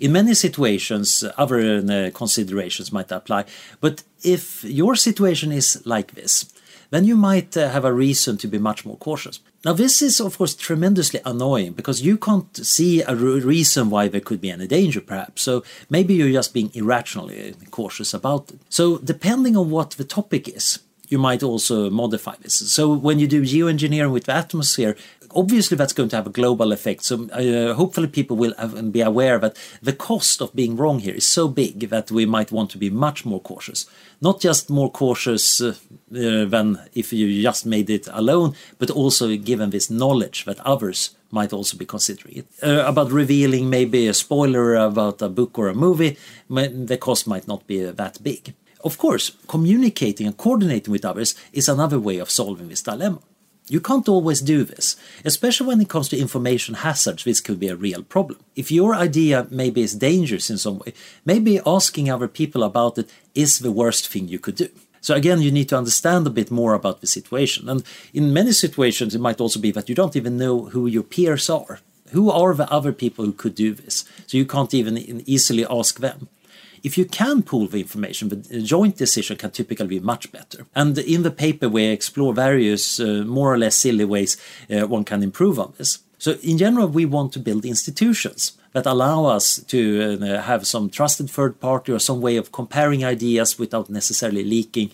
In many situations, other uh, considerations might apply. But if your situation is like this, then you might uh, have a reason to be much more cautious. Now, this is, of course, tremendously annoying because you can't see a reason why there could be any danger, perhaps. So maybe you're just being irrationally cautious about it. So, depending on what the topic is, you might also modify this. So, when you do geoengineering with the atmosphere, obviously that's going to have a global effect. So uh, hopefully people will be aware that the cost of being wrong here is so big that we might want to be much more cautious. Not just more cautious uh, uh, than if you just made it alone, but also given this knowledge that others might also be considering it. Uh, about revealing maybe a spoiler about a book or a movie, the cost might not be that big. Of course, communicating and coordinating with others is another way of solving this dilemma. You can't always do this, especially when it comes to information hazards. This could be a real problem. If your idea maybe is dangerous in some way, maybe asking other people about it is the worst thing you could do. So again, you need to understand a bit more about the situation. And in many situations, it might also be that you don't even know who your peers are. Who are the other people who could do this? So you can't even easily ask them. If you can pool the information, the joint decision can typically be much better. And in the paper, we explore various uh, more or less silly ways uh, one can improve on this. So, in general, we want to build institutions that allow us to uh, have some trusted third party or some way of comparing ideas without necessarily leaking,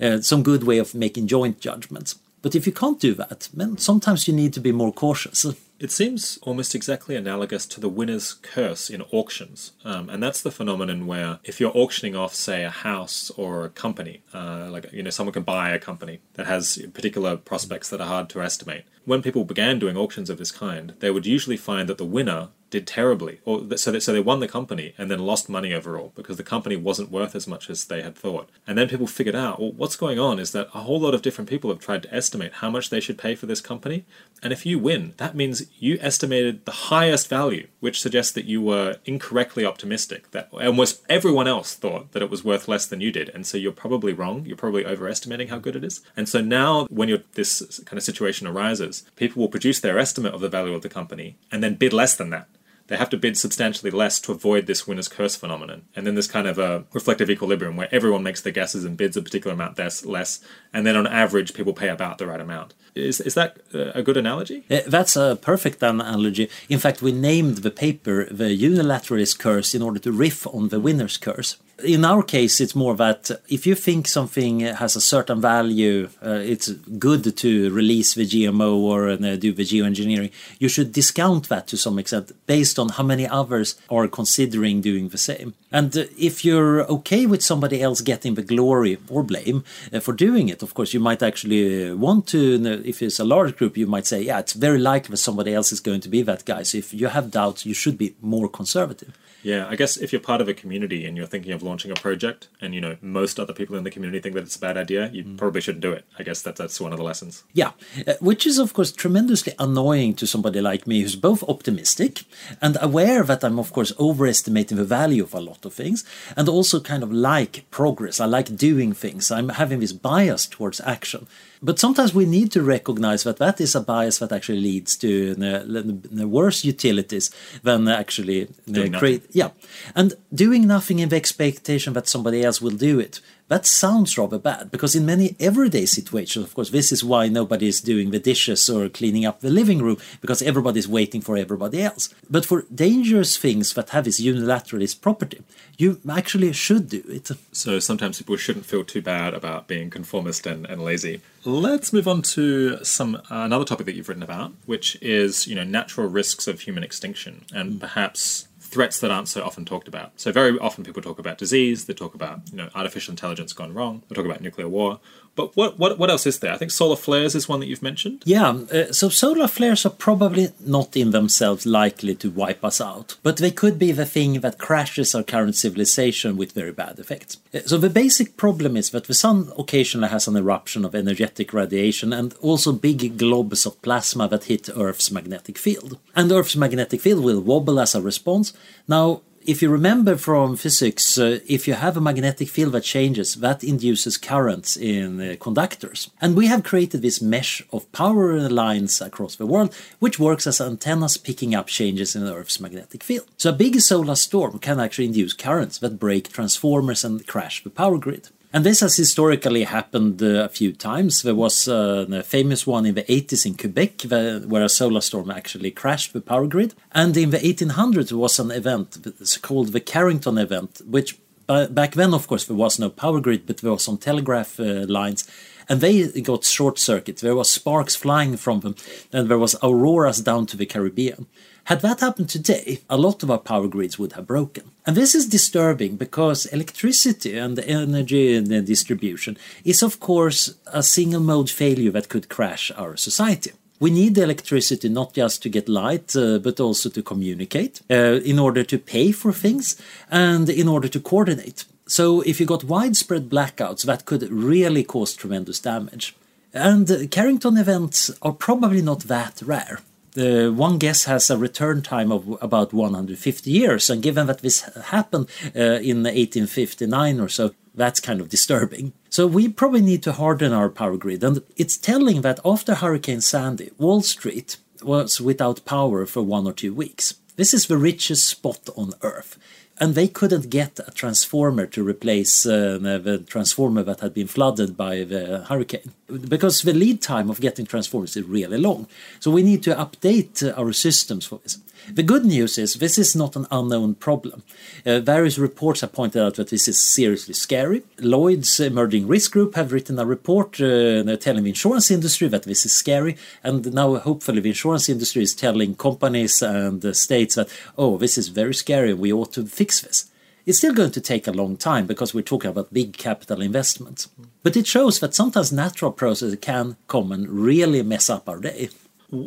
uh, some good way of making joint judgments. But if you can't do that, then sometimes you need to be more cautious. It seems almost exactly analogous to the winner's curse in auctions. Um, and that's the phenomenon where if you're auctioning off, say, a house or a company, uh, like, you know, someone can buy a company that has particular prospects that are hard to estimate. When people began doing auctions of this kind, they would usually find that the winner did terribly, or so so they won the company and then lost money overall because the company wasn't worth as much as they had thought. And then people figured out, well, what's going on is that a whole lot of different people have tried to estimate how much they should pay for this company, and if you win, that means you estimated the highest value, which suggests that you were incorrectly optimistic. That almost everyone else thought that it was worth less than you did, and so you're probably wrong. You're probably overestimating how good it is. And so now, when this kind of situation arises, people will produce their estimate of the value of the company and then bid less than that they have to bid substantially less to avoid this winner's curse phenomenon. And then there's kind of a reflective equilibrium where everyone makes their guesses and bids a particular amount less, and then on average, people pay about the right amount. Is, is that a good analogy? Uh, that's a perfect analogy. In fact, we named the paper the unilateralist curse in order to riff on the winner's curse in our case, it's more that if you think something has a certain value, uh, it's good to release the GMO or uh, do the geoengineering. You should discount that to some extent based on how many others are considering doing the same. And uh, if you're okay with somebody else getting the glory or blame uh, for doing it, of course, you might actually uh, want to. If it's a large group, you might say, "Yeah, it's very likely that somebody else is going to be that guy." So if you have doubts, you should be more conservative. Yeah, I guess if you're part of a community and you're thinking of launching a project, and you know most other people in the community think that it's a bad idea, you mm. probably shouldn't do it. I guess that that's one of the lessons. Yeah, uh, which is of course tremendously annoying to somebody like me who's both optimistic and aware that I'm of course overestimating the value of a lot of things, and also kind of like progress. I like doing things. I'm having this bias towards action. But sometimes we need to recognize that that is a bias that actually leads to the, the worse utilities than actually uh, create. Yeah, and doing nothing in the expectation that somebody else will do it that sounds rather bad because in many everyday situations, of course, this is why nobody is doing the dishes or cleaning up the living room because everybody's waiting for everybody else. But for dangerous things that have this unilateralist property, you actually should do it. So sometimes people shouldn't feel too bad about being conformist and, and lazy. Let's move on to some uh, another topic that you've written about, which is you know natural risks of human extinction and mm. perhaps threats that aren't so often talked about. So very often people talk about disease, they talk about you know artificial intelligence gone wrong, they talk about nuclear war. But what, what what else is there? I think solar flares is one that you've mentioned. Yeah, uh, so solar flares are probably not in themselves likely to wipe us out, but they could be the thing that crashes our current civilization with very bad effects. Uh, so the basic problem is that the sun occasionally has an eruption of energetic radiation and also big globs of plasma that hit Earth's magnetic field. And Earth's magnetic field will wobble as a response. Now, if you remember from physics, uh, if you have a magnetic field that changes, that induces currents in uh, conductors. And we have created this mesh of power lines across the world, which works as antennas picking up changes in the Earth's magnetic field. So a big solar storm can actually induce currents that break transformers and crash the power grid. And this has historically happened uh, a few times. There was uh, a famous one in the 80s in Quebec where a solar storm actually crashed the power grid. And in the 1800s, there was an event called the Carrington event, which back then, of course, there was no power grid, but there was some telegraph uh, lines and they got short circuit. There was sparks flying from them, and there was auroras down to the Caribbean. Had that happened today, a lot of our power grids would have broken. And this is disturbing because electricity and energy and the distribution is, of course, a single mode failure that could crash our society. We need electricity not just to get light, uh, but also to communicate, uh, in order to pay for things, and in order to coordinate. So, if you got widespread blackouts, that could really cause tremendous damage. And Carrington events are probably not that rare. Uh, one guess has a return time of about 150 years, and given that this happened uh, in 1859 or so, that's kind of disturbing. So we probably need to harden our power grid, and it's telling that after Hurricane Sandy, Wall Street was without power for one or two weeks. This is the richest spot on Earth and they couldn't get a transformer to replace uh, the transformer that had been flooded by the hurricane because the lead time of getting transformers is really long. So we need to update our systems for this. The good news is this is not an unknown problem. Uh, various reports have pointed out that this is seriously scary. Lloyd's Emerging Risk Group have written a report uh, telling the insurance industry that this is scary, and now hopefully the insurance industry is telling companies and uh, states that oh, this is very scary, we ought to fix this. It's still going to take a long time because we're talking about big capital investments. But it shows that sometimes natural processes can come and really mess up our day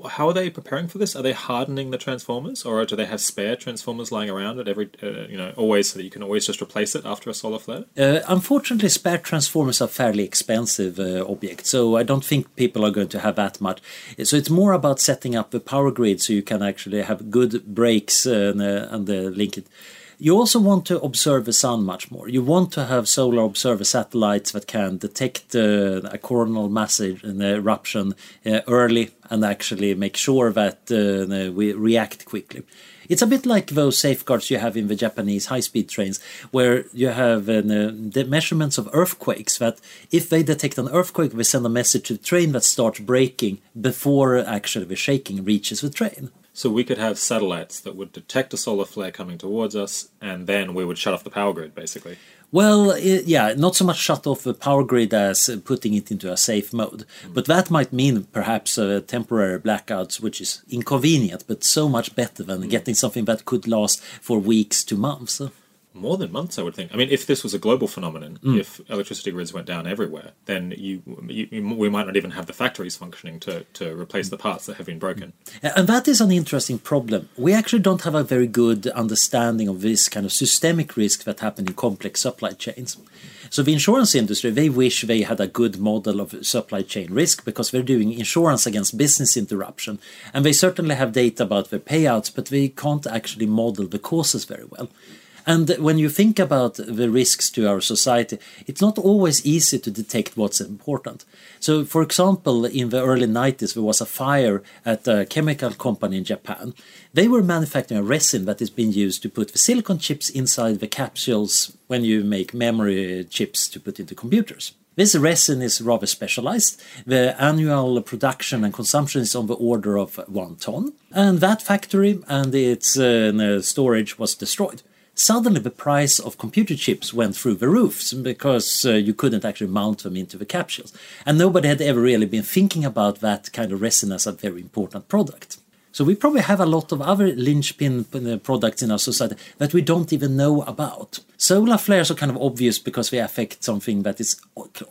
how are they preparing for this? Are they hardening the transformers, or do they have spare transformers lying around at every, uh, you know, always so that you can always just replace it after a solar flare? Uh, unfortunately, spare transformers are fairly expensive uh, objects, so I don't think people are going to have that much. So it's more about setting up the power grid so you can actually have good breaks uh, and, uh, and uh, link it. You also want to observe the sun much more. You want to have solar observer satellites that can detect uh, a coronal mass eruption uh, early and actually make sure that uh, we react quickly. It's a bit like those safeguards you have in the Japanese high-speed trains, where you have uh, the measurements of earthquakes. That if they detect an earthquake, they send a message to the train that starts braking before actually the shaking reaches the train. So we could have satellites that would detect a solar flare coming towards us, and then we would shut off the power grid, basically. Well, it, yeah, not so much shut off the power grid as putting it into a safe mode. Mm. But that might mean perhaps uh, temporary blackouts, which is inconvenient, but so much better than mm. getting something that could last for weeks to months more than months, I would think. I mean, if this was a global phenomenon, mm. if electricity grids went down everywhere, then you, you, we might not even have the factories functioning to, to replace the parts that have been broken. And that is an interesting problem. We actually don't have a very good understanding of this kind of systemic risk that happen in complex supply chains. So the insurance industry, they wish they had a good model of supply chain risk because they're doing insurance against business interruption. And they certainly have data about their payouts, but they can't actually model the causes very well. And when you think about the risks to our society, it's not always easy to detect what's important. So, for example, in the early 90s, there was a fire at a chemical company in Japan. They were manufacturing a resin that is being used to put the silicon chips inside the capsules when you make memory chips to put into computers. This resin is rather specialized. The annual production and consumption is on the order of one ton. And that factory and its uh, storage was destroyed suddenly the price of computer chips went through the roofs because uh, you couldn't actually mount them into the capsules. And nobody had ever really been thinking about that kind of resin as a very important product. So we probably have a lot of other linchpin uh, products in our society that we don't even know about. Solar flares are kind of obvious because they affect something that is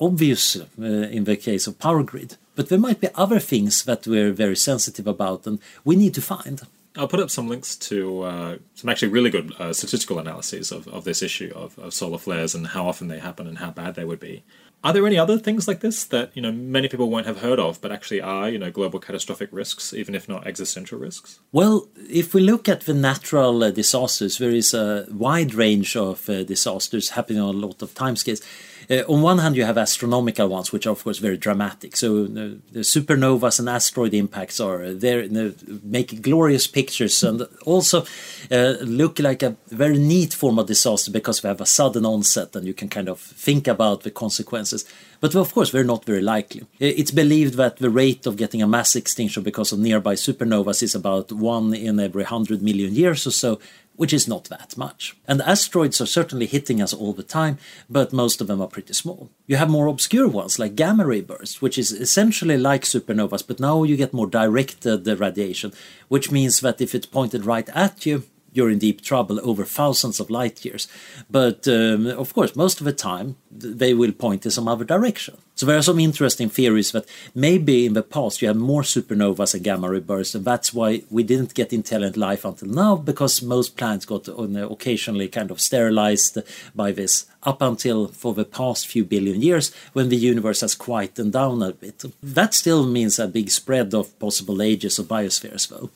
obvious uh, in the case of power grid. But there might be other things that we're very sensitive about and we need to find. I'll put up some links to uh, some actually really good uh, statistical analyses of, of this issue of, of solar flares and how often they happen and how bad they would be. Are there any other things like this that you know many people won't have heard of, but actually are you know global catastrophic risks, even if not existential risks? Well, if we look at the natural uh, disasters, there is a wide range of uh, disasters happening on a lot of timescales. Uh, on one hand, you have astronomical ones, which are of course very dramatic. So uh, the supernovas and asteroid impacts are there, uh, make glorious pictures, and also uh, look like a very neat form of disaster because we have a sudden onset, and you can kind of think about the consequences. But of course, they're not very likely. It's believed that the rate of getting a mass extinction because of nearby supernovas is about one in every hundred million years or so, which is not that much. And asteroids are certainly hitting us all the time, but most of them are pretty small. You have more obscure ones like gamma ray bursts, which is essentially like supernovas, but now you get more directed uh, radiation, which means that if it's pointed right at you, you're in deep trouble over thousands of light years. But um, of course, most of the time, they will point in some other direction. So there are some interesting theories that maybe in the past you had more supernovas and gamma ray bursts, and that's why we didn't get intelligent life until now, because most planets got occasionally kind of sterilized by this up until for the past few billion years when the universe has quietened down a bit. That still means a big spread of possible ages of biospheres, though.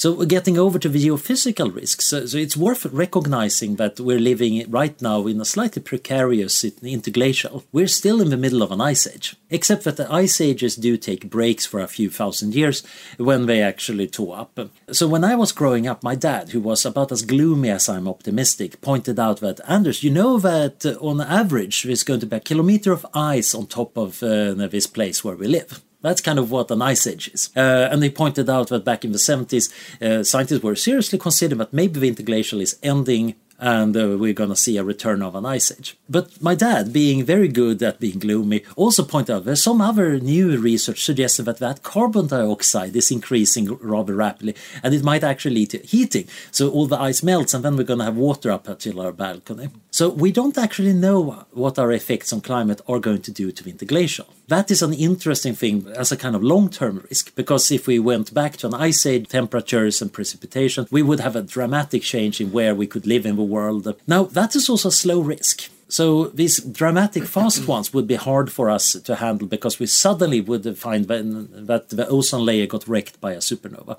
So getting over to the geophysical risks, so, so, it's worth recognizing that we're living right now in a slightly precarious interglacial. We're still in the middle of an ice age, except that the ice ages do take breaks for a few thousand years when they actually thaw up. So when I was growing up, my dad, who was about as gloomy as I'm optimistic, pointed out that Anders, you know that uh, on average there's going to be a kilometer of ice on top of uh, this place where we live. That's kind of what an ice age is. Uh, and they pointed out that back in the 70s, uh, scientists were seriously considering that maybe the interglacial is ending and uh, we're going to see a return of an ice age. But my dad, being very good at being gloomy, also pointed out there's some other new research suggesting that that carbon dioxide is increasing rather rapidly, and it might actually lead to heating. So all the ice melts, and then we're going to have water up until our balcony. So we don't actually know what our effects on climate are going to do to the interglacial. That is an interesting thing as a kind of long-term risk, because if we went back to an ice age, temperatures and precipitation, we would have a dramatic change in where we could live in the world. Now, that is also a slow risk. So these dramatic fast ones would be hard for us to handle because we suddenly would find that the ozone layer got wrecked by a supernova.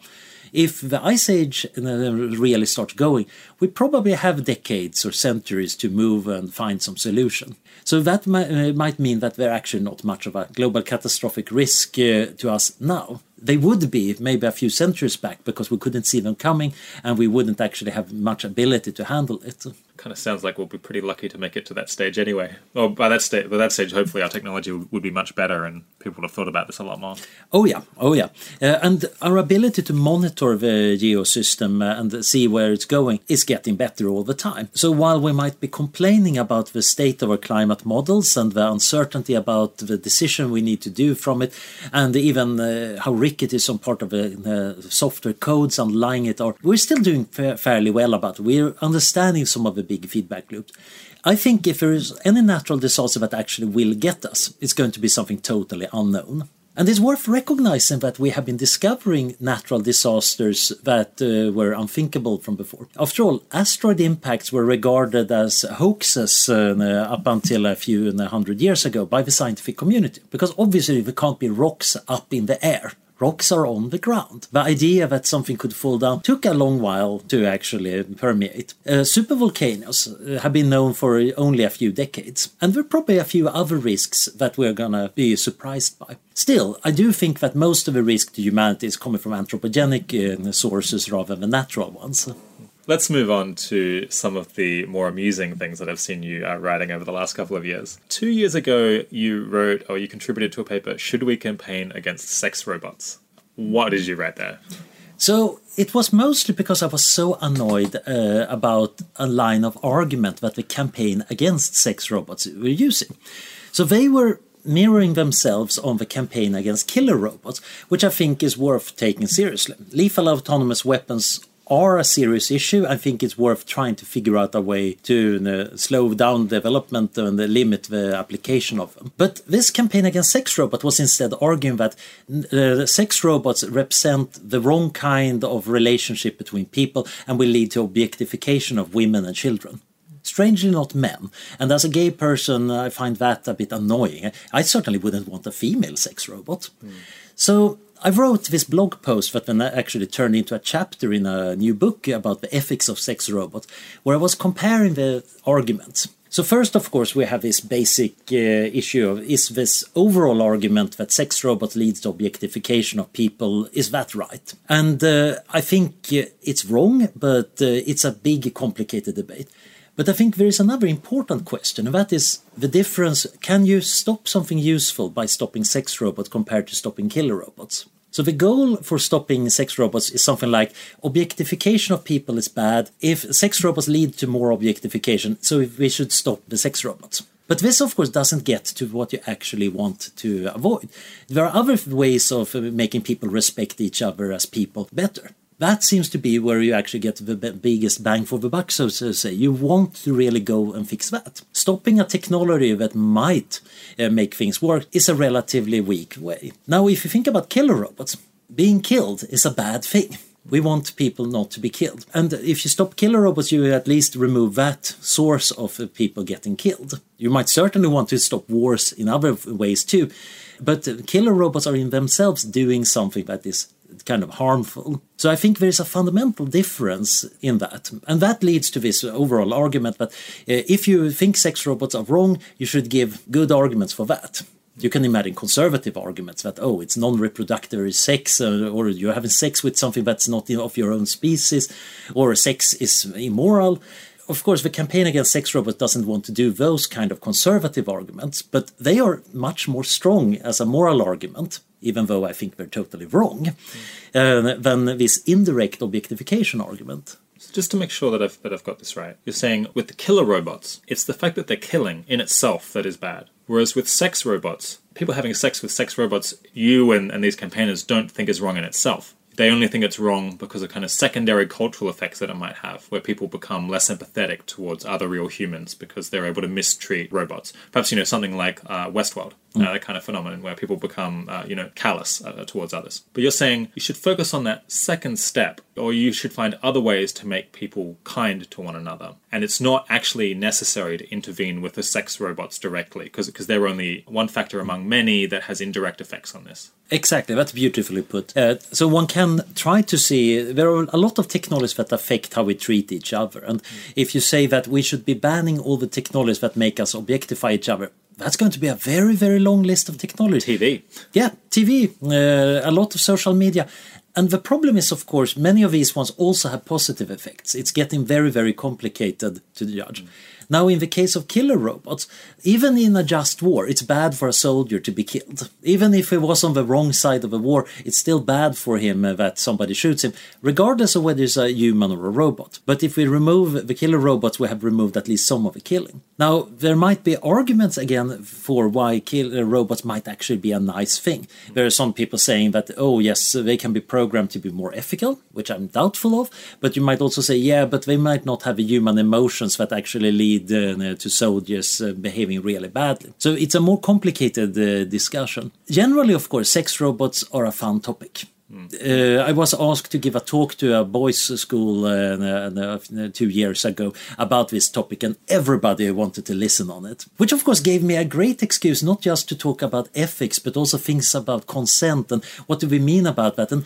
If the Ice Age uh, really starts going, we probably have decades or centuries to move and find some solution. So that might mean that they're actually not much of a global catastrophic risk uh, to us now they would be maybe a few centuries back because we couldn't see them coming and we wouldn't actually have much ability to handle it. Kind of sounds like we'll be pretty lucky to make it to that stage anyway. Well, by that stage, by that stage, hopefully our technology would be much better and people would have thought about this a lot more. Oh yeah, oh yeah, uh, and our ability to monitor the geosystem uh, and see where it's going is getting better all the time. So while we might be complaining about the state of our climate models and the uncertainty about the decision we need to do from it, and even uh, how rickety some part of the software codes underlying it, or we're still doing fa fairly well about it. We're understanding some of the big feedback loops. I think if there is any natural disaster that actually will get us, it's going to be something totally unknown. And it's worth recognizing that we have been discovering natural disasters that uh, were unthinkable from before. After all, asteroid impacts were regarded as hoaxes uh, up until a few hundred years ago by the scientific community, because obviously there can't be rocks up in the air rocks are on the ground. The idea that something could fall down took a long while to actually permeate. Uh, supervolcanoes uh, have been known for only a few decades, and there are probably a few other risks that we're gonna be surprised by. Still, I do think that most of the risk to humanity is coming from anthropogenic uh, sources rather than natural ones. Let's move on to some of the more amusing things that I've seen you uh, writing over the last couple of years. Two years ago, you wrote or you contributed to a paper, Should We Campaign Against Sex Robots? What did you write there? So it was mostly because I was so annoyed uh, about a line of argument that the campaign against sex robots were using. So they were mirroring themselves on the campaign against killer robots, which I think is worth taking seriously. Lethal autonomous weapons are a serious issue. I think it's worth trying to figure out a way to uh, slow down development and limit the application of them. But this campaign against sex robots was instead arguing that uh, sex robots represent the wrong kind of relationship between people and will lead to objectification of women and children strangely not men. And as a gay person, I find that a bit annoying. I certainly wouldn't want a female sex robot. Mm. So I wrote this blog post that then actually turned into a chapter in a new book about the ethics of sex robots, where I was comparing the arguments. So first, of course, we have this basic uh, issue of is this overall argument that sex robots leads to objectification of people, is that right? And uh, I think uh, it's wrong, but uh, it's a big, complicated debate. But I think there is another important question, and that is the difference can you stop something useful by stopping sex robots compared to stopping killer robots? So the goal for stopping sex robots is something like objectification of people is bad. If sex robots lead to more objectification, so we should stop the sex robots. But this, of course, doesn't get to what you actually want to avoid. There are other ways of making people respect each other as people better that seems to be where you actually get the biggest bang for the buck, so to say. You want to really go and fix that. Stopping a technology that might uh, make things work is a relatively weak way. Now, if you think about killer robots, being killed is a bad thing. We want people not to be killed. And if you stop killer robots, you at least remove that source of people getting killed. You might certainly want to stop wars in other ways too, but killer robots are in themselves doing something that is kind of harmful. So I think there is a fundamental difference in that. And that leads to this overall argument that uh, if you think sex robots are wrong, you should give good arguments for that. You can imagine conservative arguments that, oh, it's non reproductive sex, uh, or you're having sex with something that's not of your own species, or sex is immoral of course, the campaign against sex robots doesn't want to do those kind of conservative arguments, but they are much more strong as a moral argument even though I think they're totally wrong, uh, than this indirect objectification argument. So just to make sure that I've, that I've got this right, you're saying with the killer robots, it's the fact that they're killing in itself that is bad. Whereas with sex robots, people having sex with sex robots, you and, and these campaigners don't think is wrong in itself they only think it's wrong because of kind of secondary cultural effects that it might have, where people become less empathetic towards other real humans because they're able to mistreat robots. Perhaps, you know, something like uh, Westworld, mm. uh, that kind of phenomenon where people become, uh, you know, callous uh, towards others. But you're saying you should focus on that second step, or you should find other ways to make people kind to one another. And it's not actually necessary to intervene with the sex robots directly, because they're only one factor among many that has indirect effects on this. Exactly, that's beautifully put. Uh, so one can can try to see there are a lot of technologies that affect how we treat each other. And if you say that we should be banning all the technologies that make us objectify each other, that's going to be a very, very long list of technology. TV. Yeah, TV, uh, a lot of social media. And the problem is, of course, many of these ones also have positive effects. It's getting very, very complicated to judge. Mm. Now, in the case of killer robots, even in a just war, it's bad for a soldier to be killed. Even if he was on the wrong side of a war, it's still bad for him uh, that somebody shoots him, regardless of whether it's a human or a robot. But if we remove the killer robots, we have removed at least some of the killing. Now, there might be arguments again for why killer robots might actually be a nice thing. There are some people saying that, oh, yes, they can be programmed to be more ethical, which I'm doubtful of. But you might also say, yeah, but they might not have human emotions that actually lead uh, to soldiers uh, behaving really badly. So it's a more complicated uh, discussion. Generally, of course, sex robots are a fun topic. Uh, I was asked to give a talk to a boys' school uh, uh, two years ago about this topic, and everybody wanted to listen on it. Which, of course, gave me a great excuse not just to talk about ethics, but also things about consent and what do we mean about that. And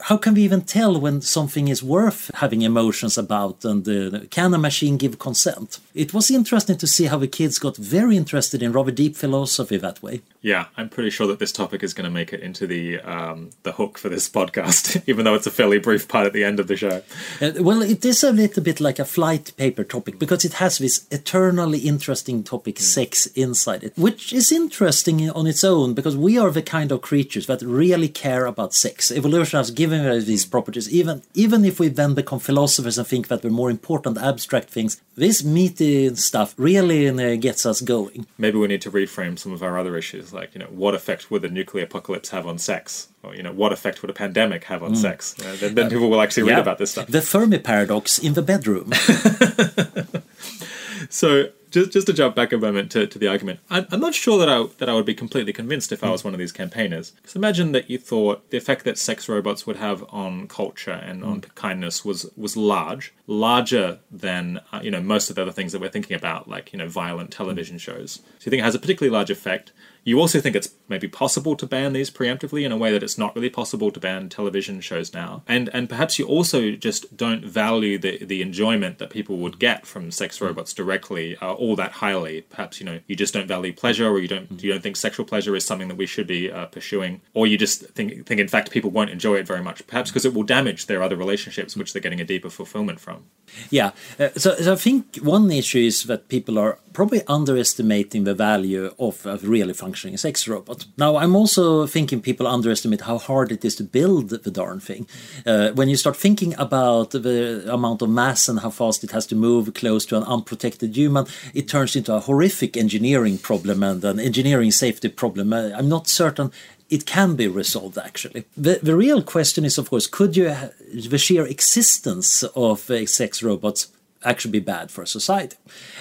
how can we even tell when something is worth having emotions about and uh, can a machine give consent? It was interesting to see how the kids got very interested in rather deep philosophy that way yeah i'm pretty sure that this topic is going to make it into the um, the hook for this <laughs> podcast even though it's a fairly brief part at the end of the show uh, well it is a little bit like a flight paper topic because it has this eternally interesting topic mm. sex inside it which is interesting on its own because we are the kind of creatures that really care about sex evolution has given us these properties, even even if we then become philosophers and think that they're more important abstract things, this meaty stuff really uh, gets us going. Maybe we need to reframe some of our other issues, like you know, what effect would the nuclear apocalypse have on sex? Or you know, what effect would a pandemic have on mm. sex? Then, then, people will actually read about this stuff. The Fermi paradox in the bedroom. <laughs> so just just to jump back a moment to, to the argument, I'm, I'm not sure that I that I would be completely convinced if I was one of these campaigners. Because imagine that you thought the effect that sex robots would have on culture and on mm. kindness was was large, larger than uh, you know most of the other things that we're thinking about, like you know violent television mm. shows. So you think it has a particularly large effect. You also think it's maybe possible to ban these preemptively in a way that it's not really possible to ban television shows now. And and perhaps you also just don't value the, the enjoyment that people would get from sex robots directly uh, all that highly. Perhaps you know you just don't value pleasure, or you don't you don't think sexual pleasure is something that we should be uh, pursuing, or you just think think in fact people won't enjoy it very much. Perhaps because it will damage their other relationships, which they're getting a deeper fulfillment from. Yeah, uh, so, so I think one issue is that people are probably underestimating the value of a really functioning sex robot. Now, I'm also thinking people underestimate how hard it is to build the darn thing. Uh, when you start thinking about the amount of mass and how fast it has to move close to an unprotected human, it turns into a horrific engineering problem and an engineering safety problem. Uh, I'm not certain it can be resolved actually. The, the real question is, of course, could you, the sheer existence of uh, sex robots actually be bad for society.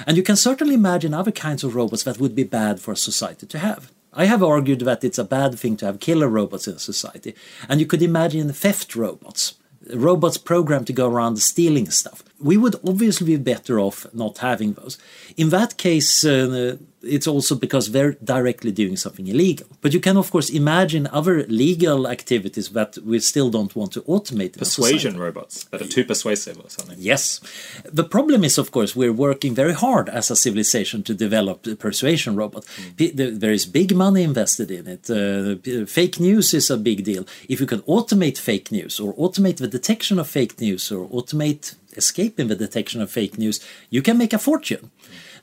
And you can certainly imagine other kinds of robots that would be bad for society to have. I have argued that it's a bad thing to have killer robots in society. And you could imagine theft robots, robots programmed to go around stealing stuff. We would obviously be better off not having those. In that case, uh, it's also because they're directly doing something illegal. But you can, of course, imagine other legal activities that we still don't want to automate. Persuasion robots that are too persuasive or something. Yes. The problem is, of course, we're working very hard as a civilization to develop a persuasion robot. Mm. There is big money invested in it. Uh, fake news is a big deal. If you can automate fake news or automate the detection of fake news or automate escaping the detection of fake news, you can make a fortune.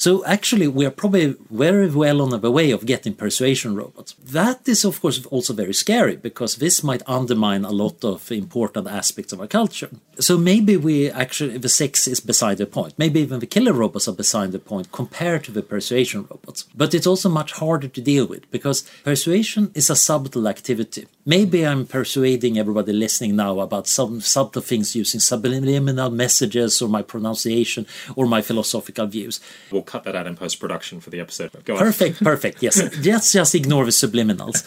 So actually, we are probably very well on the way of getting persuasion robots. That is, of course, also very scary because this might undermine a lot of important aspects of our culture. So maybe we actually, the sex is beside the point. Maybe even the killer robots are beside the point compared to the persuasion robots. But it's also much harder to deal with because persuasion is a subtle activity. Maybe I'm persuading everybody listening now about some subtle things using subliminal messages or my pronunciation or my philosophical views. We'll cut that out in post production for the episode. Go perfect, on. perfect. Yes, <laughs> let's just ignore the subliminals.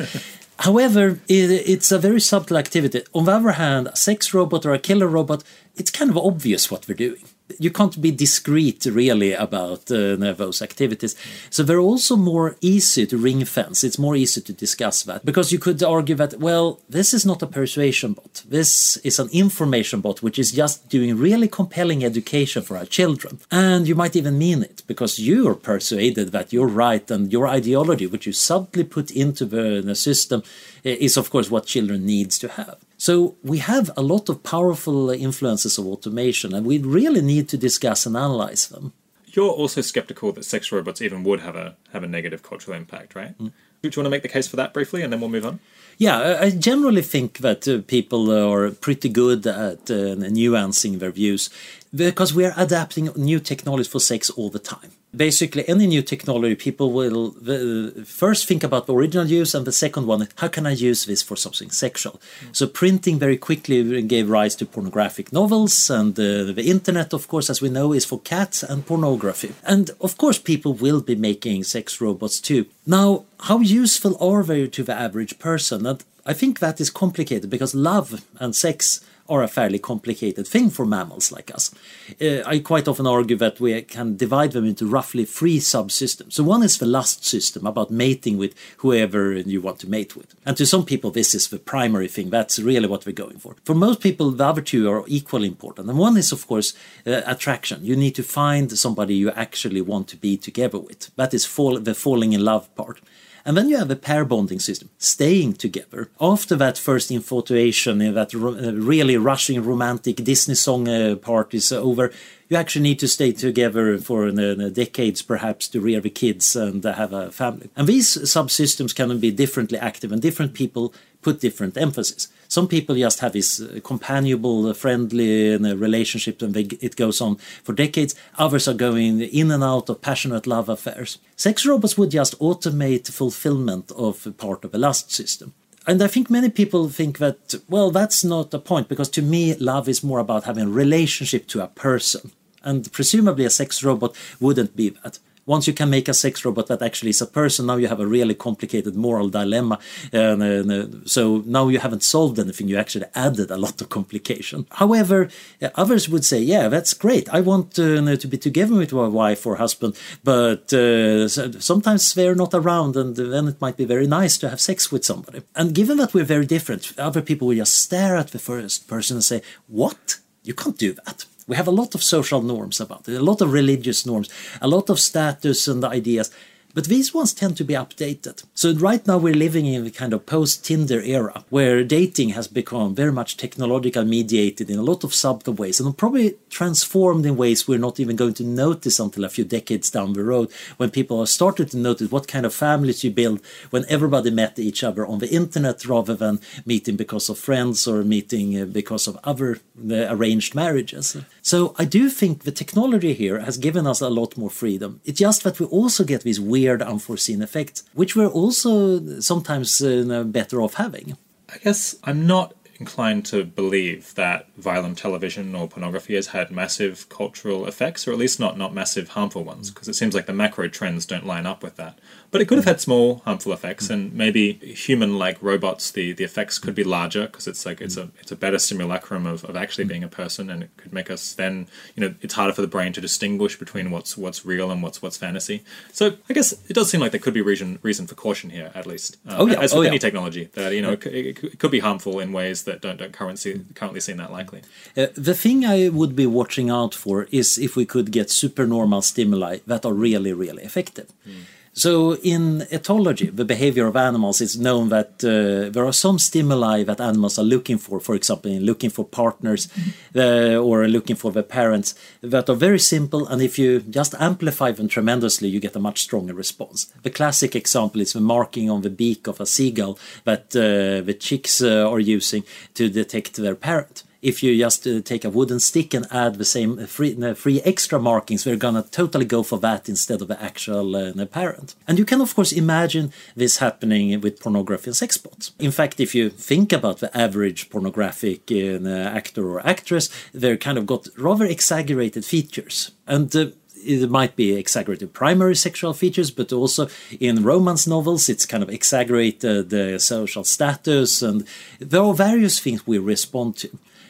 However, it, it's a very subtle activity. On the other hand, a sex robot or a killer robot, it's kind of obvious what we're doing you can't be discreet really about uh, those activities. So they're also more easy to ring fence. It's more easy to discuss that because you could argue that well, this is not a persuasion bot. This is an information bot which is just doing really compelling education for our children. And you might even mean it because you are persuaded that you're right and your ideology, which you subtly put into the, the system, is of course what children needs to have. So we have a lot of powerful influences of automation, and we really need to discuss and analyze them. You're also skeptical that sex robots even would have a have a negative cultural impact, right? Mm. Do you want to make the case for that briefly, and then we'll move on? Yeah, I generally think that uh, people are pretty good at uh, nuancing their views because we are adapting new technologies for sex all the time basically any new technology people will uh, first think about the original use and the second one how can i use this for something sexual? Mm. so printing very quickly gave rise to pornographic novels and uh, the internet of course as we know is for cats and pornography. And of course people will be making sex robots too. Now how useful are they to the average person? And i think that is complicated because love and sex are a fairly complicated thing for mammals like us. Uh, I quite often argue that we can divide them into roughly three subsystems. So one is the lust system about mating with whoever you want to mate with. And to some people, this is the primary thing. That's really what we're going for. For most people, the other two are equally important. And one is, of course, uh, attraction. You need to find somebody you actually want to be together with. That is fall, the falling in love part. And then you have a pair bonding system, staying together. After that first infatuation, that uh, really rushing romantic Disney song uh, part is over, you actually need to stay together for decades perhaps to rear the kids and have a family. And these subsystems can be differently active and different people put different emphasis. Some people just have this uh, companionable, uh, friendly uh, relationship and they, it goes on for decades. Others are going in and out of passionate love affairs. Sex robots would just automate the fulfillment of part of a lust system and I think many people think that well that's not the point because to me love is more about having a relationship to a person and presumably a sex robot wouldn't be that once you can make a sex robot that actually is a person, now you have a really complicated moral dilemma. And, uh, so now you haven't solved anything, you actually added a lot of complication. However, uh, others would say, yeah, that's great. I want uh, to be together with my wife or husband, but uh, sometimes they're not around, and then it might be very nice to have sex with somebody. And given that we're very different, other people will just stare at the first person and say, What? You can't do that. We have a lot of social norms about it, a lot of religious norms, a lot of status and ideas. But these ones tend to be updated. So right now we're living in a kind of post-Tinder era where dating has become very much technological mediated in a lot of subtle ways and probably transformed in ways we're not even going to notice until a few decades down the road when people are started to notice what kind of families you build when everybody met each other on the internet rather than meeting because of friends or meeting uh, because of other uh, arranged marriages. So I do think the technology here has given us a lot more freedom. It's just that we also get these weird weird, unforeseen effects, which we're also sometimes uh, better off having. I guess I'm not inclined to believe that violent television or pornography has had massive cultural effects, or at least not, not massive harmful ones, because it seems like the macro trends don't line up with that. But it could have had small harmful effects, and maybe human-like robots, the, the effects could be larger because it's like it's a it's a better simulacrum of, of actually being a person, and it could make us then you know it's harder for the brain to distinguish between what's what's real and what's what's fantasy. So I guess it does seem like there could be reason reason for caution here, at least. Um, oh yeah, as with oh, any technology, that you know it, it, it, could be harmful in ways that don't don't currently currently seem that likely. Uh, the thing I would be watching out for is if we could get supernormal stimuli that are really really effective. Mm. So, in ethology, the behavior of animals, it's known that uh, there are some stimuli that animals are looking for, for example, in looking for partners mm-hmm. uh, or looking for their parents, that are very simple. And if you just amplify them tremendously, you get a much stronger response. The classic example is the marking on the beak of a seagull that uh, the chicks uh, are using to detect their parent if you just uh, take a wooden stick and add the same uh, free, uh, free extra markings, we're gonna totally go for that instead of the actual uh, parent. And you can of course imagine this happening with pornography and sex bots. In fact, if you think about the average pornographic uh, actor or actress, they're kind of got rather exaggerated features. And uh, it might be exaggerated primary sexual features, but also in romance novels, it's kind of exaggerated the social status, and there are various things we respond to.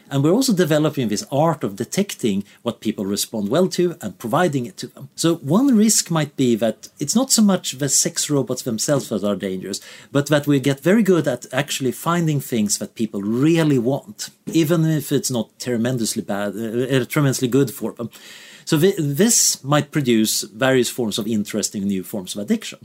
And we're also developing this art of detecting what people respond well to and providing it to them. So, one risk might be that it's not so much the sex robots themselves that are dangerous, but that we get very good at actually finding things that people really want, even if it's not tremendously bad, uh, uh tremendously good for them. So, th- this might produce various forms of interesting new forms of addiction.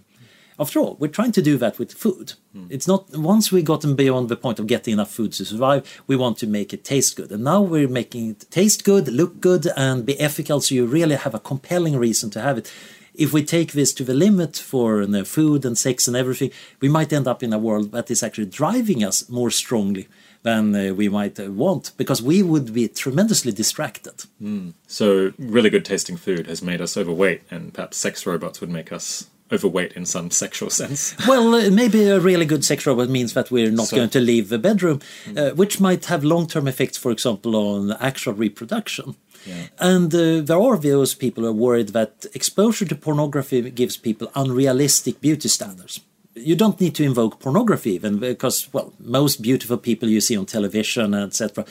After all, we're trying to do that with food. Mm. It's not once we've gotten beyond the point of getting enough food to survive, we want to make it taste good. And now we're making it taste good, look good, and be ethical so you really have a compelling reason to have it. If we take this to the limit for you know, food and sex and everything, we might end up in a world that is actually driving us more strongly than uh, we might uh, want because we would be tremendously distracted. Mm. So, really good tasting food has made us overweight, and perhaps sex robots would make us overweight in some sexual sense. <laughs> well, uh, maybe a really good sex robot means that we're not so, going to leave the bedroom, mm. uh, which might have long term effects, for example, on actual reproduction. Yeah. And uh, there are those people who are worried that exposure to pornography gives people unrealistic beauty standards you don't need to invoke pornography even because well most beautiful people you see on television etc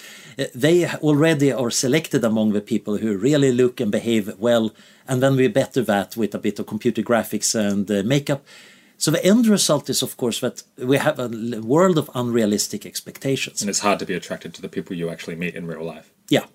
they already are selected among the people who really look and behave well and then we better that with a bit of computer graphics and uh, makeup. So the end result is of course that we have a world of unrealistic expectations. And it's hard to be attracted to the people you actually meet in real life yeah,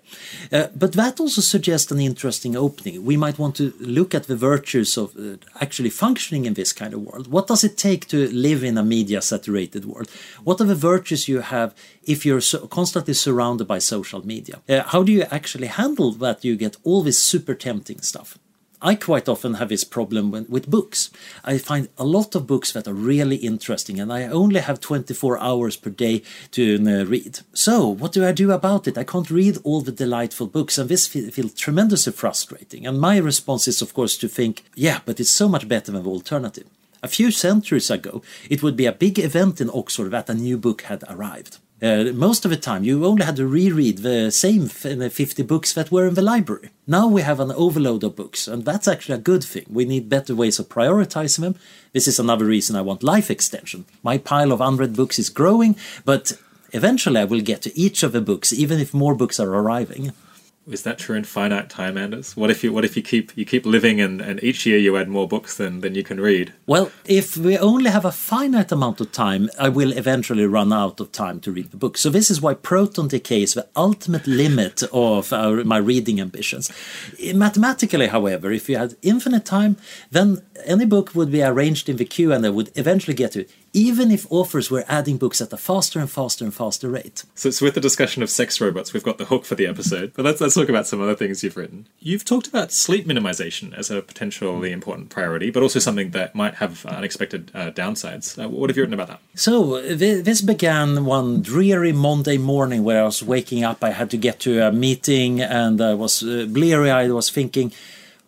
uh, but that also suggests an interesting opening. We might want to look at the virtues of uh, actually functioning in this kind of world. What does it take to live in a media saturated world? What are the virtues you have if you're so constantly surrounded by social media? Uh, how do you actually handle that you get all this super tempting stuff? I quite often have this problem with books. I find a lot of books that are really interesting, and I only have 24 hours per day to uh, read. So, what do I do about it? I can't read all the delightful books, and this feels feel tremendously frustrating. And my response is, of course, to think, yeah, but it's so much better than the alternative. A few centuries ago, it would be a big event in Oxford that a new book had arrived. Uh, most of the time, you only had to reread the same 50 books that were in the library. Now we have an overload of books, and that's actually a good thing. We need better ways of prioritizing them. This is another reason I want life extension. My pile of unread books is growing, but eventually I will get to each of the books, even if more books are arriving. Is that true in finite time, Anders? What if you what if you keep you keep living and, and each year you add more books than, than you can read? Well, if we only have a finite amount of time, I will eventually run out of time to read the book. So this is why proton decay is the ultimate limit of our, my reading ambitions. Mathematically, however, if you had infinite time, then any book would be arranged in the queue and I would eventually get to it even if authors were adding books at a faster and faster and faster rate. So, so with the discussion of sex robots, we've got the hook for the episode. But let's, let's talk about some other things you've written. You've talked about sleep minimization as a potentially important priority, but also something that might have unexpected uh, downsides. Uh, what have you written about that? So, th- this began one dreary Monday morning where I was waking up. I had to get to a meeting and I was uh, bleary eyed. I was thinking,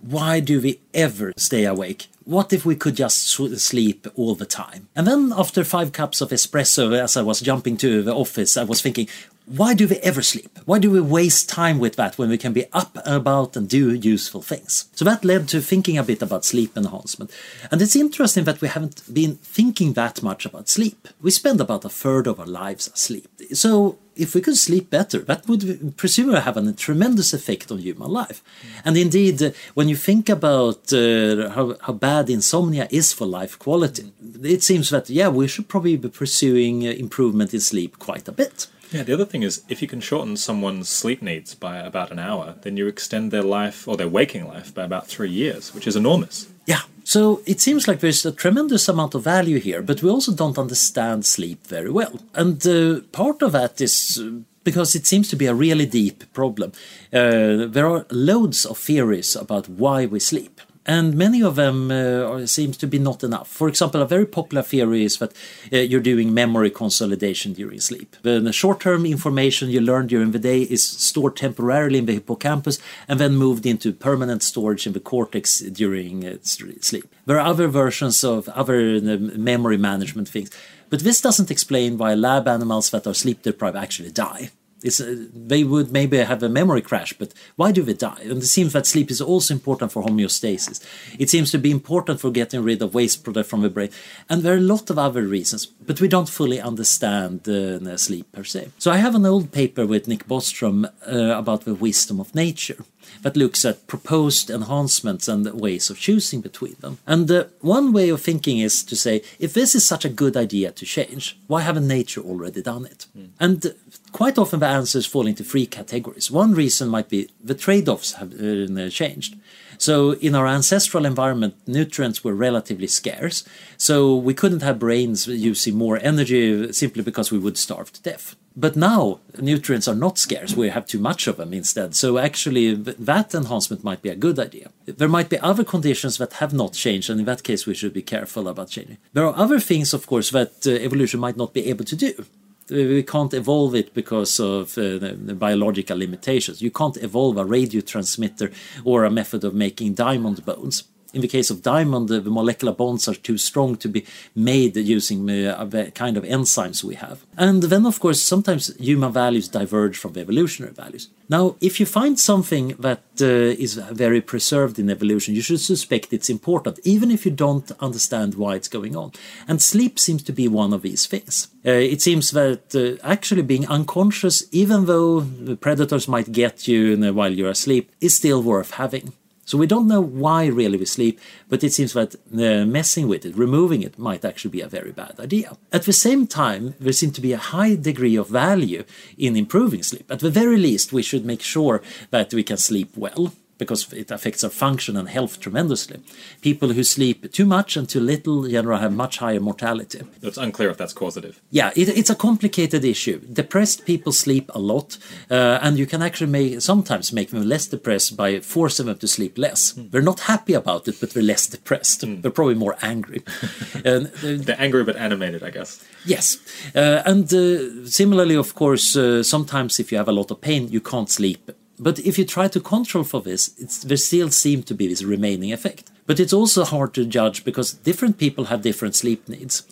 why do we ever stay awake? What if we could just sleep all the time? And then, after five cups of espresso, as I was jumping to the office, I was thinking, why do we ever sleep? Why do we waste time with that when we can be up and about and do useful things? So that led to thinking a bit about sleep enhancement. And it's interesting that we haven't been thinking that much about sleep. We spend about a third of our lives asleep. So if we could sleep better, that would presumably have a tremendous effect on human life. Mm. And indeed, uh, when you think about uh, how, how bad insomnia is for life quality, it seems that, yeah, we should probably be pursuing uh, improvement in sleep quite a bit. Yeah, the other thing is if you can shorten someone's sleep needs by about an hour, then you extend their life or their waking life by about three years, which is enormous. Yeah, so it seems like there's a tremendous amount of value here, but we also don't understand sleep very well. And uh, part of that is uh, because it seems to be a really deep problem. Uh, there are loads of theories about why we sleep and many of them uh, seems to be not enough. For example, a very popular theory is that uh, you're doing memory consolidation during sleep. The short-term information you learn during the day is stored temporarily in the hippocampus and then moved into permanent storage in the cortex during uh, sleep. There are other versions of other uh, memory management things, but this doesn't explain why lab animals that are sleep deprived actually die. It's, uh, they would maybe have a memory crash, but why do they die? And it seems that sleep is also important for homeostasis. It seems to be important for getting rid of waste product from the brain. And there are a lot of other reasons, but we don't fully understand uh, sleep per se. So I have an old paper with Nick Bostrom uh, about the wisdom of nature that looks at proposed enhancements and ways of choosing between them. And uh, one way of thinking is to say, if this is such a good idea to change, why haven't nature already done it? Mm. And uh, quite often the answers fall into three categories. One reason might be the trade offs have uh, changed. So in our ancestral environment, nutrients were relatively scarce. So we couldn't have brains using more energy simply because we would starve to death. But now nutrients are not scarce, we have too much of them instead. So actually, that enhancement might be a good idea. There might be other conditions that have not changed, and in that case, we should be careful about changing. There are other things, of course, that uh, evolution might not be able to do we can't evolve it because of uh, the, the, biological limitations. You can't evolve a radio transmitter or a method of making diamond bones in the case of diamond, the molecular bonds are too strong to be made using the kind of enzymes we have. And then, of course, sometimes human values diverge from the evolutionary values. Now, if you find something that uh, is very preserved in evolution, you should suspect it's important, even if you don't understand why it's going on. And sleep seems to be one of these things. Uh, it seems that uh, actually being unconscious, even though predators might get you while you're asleep, is still worth having. So we don't know why really we sleep, but it seems that uh, messing with it, removing it, might actually be a very bad idea. At the same time, there seems to be a high degree of value in improving sleep. At the very least, we should make sure that we can sleep well because it affects our function and health tremendously. People who sleep too much and too little generally have much higher mortality. It's unclear if that's causative. Yeah, it, it's a complicated issue. Depressed people sleep a lot, uh, and you can actually make, sometimes make them less depressed by forcing them to sleep less. Mm. They're not happy about it, but they're less depressed. Mm. They're probably more angry. <laughs> and, uh, they're angry but animated, I guess. Yes, uh, and uh, similarly, of course, uh, sometimes if you have a lot of pain, you can't sleep but if you try to control for this, there still seems to be this remaining effect. But it's also hard to judge because different people have different sleep needs.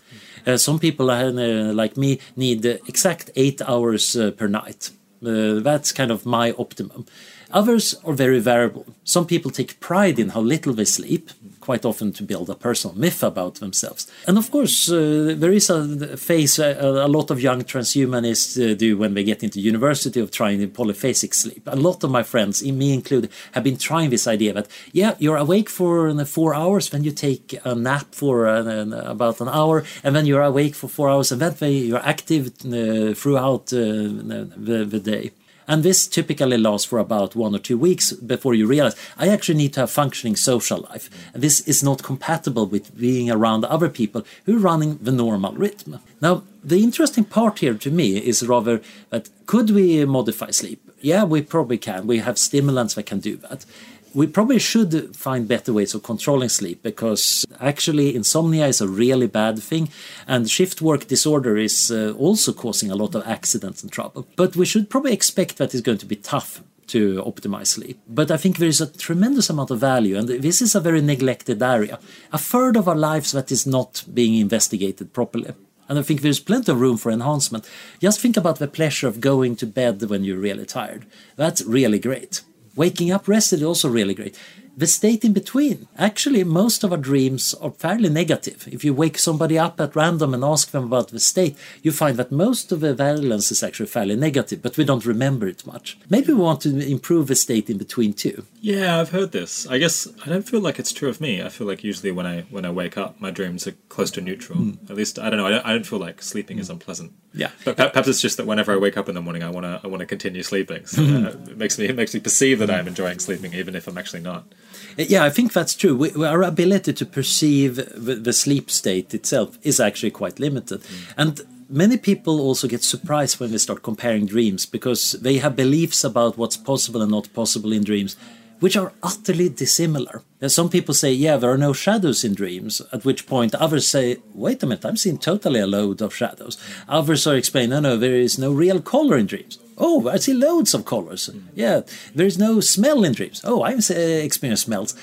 Uh, some people, uh, like me, need exact eight hours uh, per night. Uh, that's kind of my optimum. Others are very variable. Some people take pride in how little they sleep, quite often to build a personal myth about themselves. And of course, uh, there is a phase a, a, lot of young transhumanists uh, do when they get into university of trying polyphasic sleep. A lot of my friends, me included, have been trying this idea that, yeah, you're awake for uh, four hours, then you take a nap for uh, about an hour, and then you're awake for four hours, and that way you're active uh, throughout uh, the, the day. And this typically lasts for about one or two weeks before you realize I actually need to have functioning social life. This is not compatible with being around other people who are running the normal rhythm. Now, the interesting part here to me is rather that could we modify sleep? Yeah, we probably can. We have stimulants that can do that we probably should find better ways of controlling sleep because actually insomnia is a really bad thing and shift work disorder is uh, also causing a lot of accidents and trouble. But we should probably expect that it's going to be tough to optimize sleep. But I think there is a tremendous amount of value, and this is a very neglected area. A third of our lives that is not being investigated properly. And I think there's plenty of room for enhancement. Just think about the pleasure of going to bed when you're really tired. That's really great. Waking up rested is also really great the state in between. Actually, most of our dreams are fairly negative. If you wake somebody up at random and ask them about the state, you find that most of the valence is actually fairly negative, but we don't remember it much. Maybe we want to improve the state in between too. Yeah, I've heard this. I guess I don't feel like it's true of me. I feel like usually when I when I wake up, my dreams are close to neutral. Mm. At least I don't know. I don't, I don't feel like sleeping mm. is hmm. unpleasant. Yeah, but perhaps it's just that whenever I wake up in the morning, I want to I want to continue sleeping. So uh, it makes me it makes me perceive that I'm enjoying sleeping, even if I'm actually not. Yeah, I think that's true. We, our ability to perceive the, the, sleep state itself is actually quite limited. Mm. And many people also get surprised when they start comparing dreams because they have beliefs about what's possible and not possible in dreams which are utterly dissimilar. Some people say, yeah, there are no shadows in dreams, at which point others say, wait a minute, I'm seeing totally a load of shadows. Others are explaining, no, no, there is no real color in dreams. Oh, I see loads of colors. Mm. Yeah, there is no smell in dreams. Oh, I've experienced smells.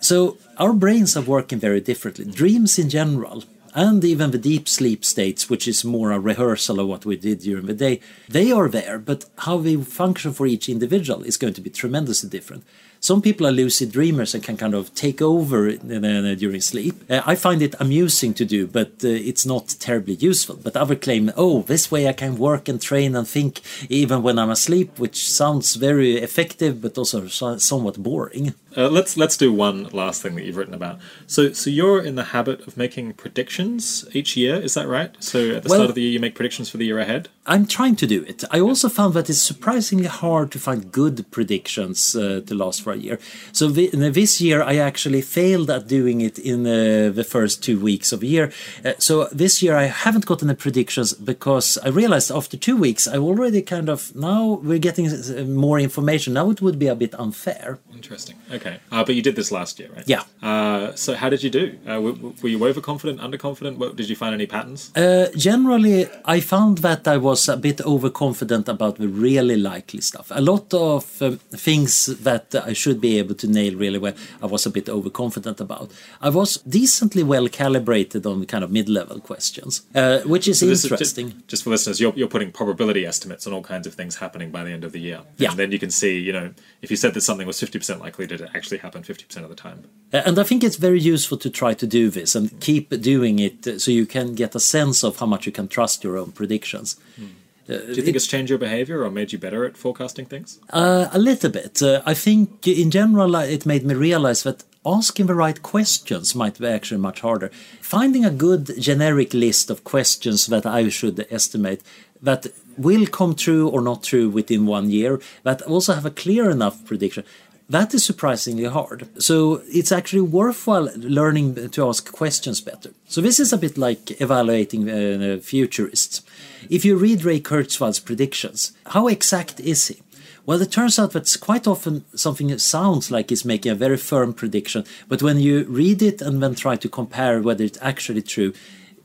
So our brains are working very differently. Dreams in general and even the deep sleep states, which is more a rehearsal of what we did during the day, they are there, but how they function for each individual is going to be tremendously different. Some people are lucid dreamers and can kind of take over during sleep. Uh, I find it amusing to do, but uh, it's not terribly useful. But others claim, oh, this way I can work and train and think even when I'm asleep, which sounds very effective, but also somewhat boring. Uh, let's let's do one last thing that you've written about. So so you're in the habit of making predictions each year, is that right? So at the well, start of the year, you make predictions for the year ahead. I'm trying to do it. I also found that it's surprisingly hard to find good predictions uh, to last for a year. So this year, I actually failed at doing it in uh, the first two weeks of the year. Uh, so this year, I haven't gotten the predictions because I realized after two weeks, I already kind of now we're getting uh, more information. Now it would be a bit unfair. Interesting. Okay, uh, but you did this last year, right? Yeah. Uh, so how did you do? Uh, were, were, you overconfident, underconfident? What, did you find any patterns? Uh, generally, I found that I was a bit overconfident about the really likely stuff. A lot of um, things that I should be able to nail really well, I was a bit overconfident about. I was decently well calibrated on kind of mid-level questions, uh, which is so interesting. Is just, just, for listeners, you're, you're putting probability estimates on all kinds of things happening by the end of the year. Yeah. And then you can see, you know, if you said that something was 50% likely, did it actually happen 50% of the time? Uh, and I think it's very useful to try to do this and keep doing it so you can get a sense of how much you can trust your own predictions. Hmm. Uh, Do you think it, it's changed your behavior or made you better at forecasting things? Uh, a little bit. Uh, I think in general it made me realize that asking the right questions might be actually much harder. Finding a good generic list of questions that I should estimate that will come true or not true within one year, that also have a clear enough prediction. That is surprisingly hard. So it's actually worthwhile learning to ask questions better. So this is a bit like evaluating uh, futurists. If you read Ray Kurzweil's predictions, how exact is he? Well, it turns out that quite often something sounds like he's making a very firm prediction, but when you read it and then try to compare whether it's actually true,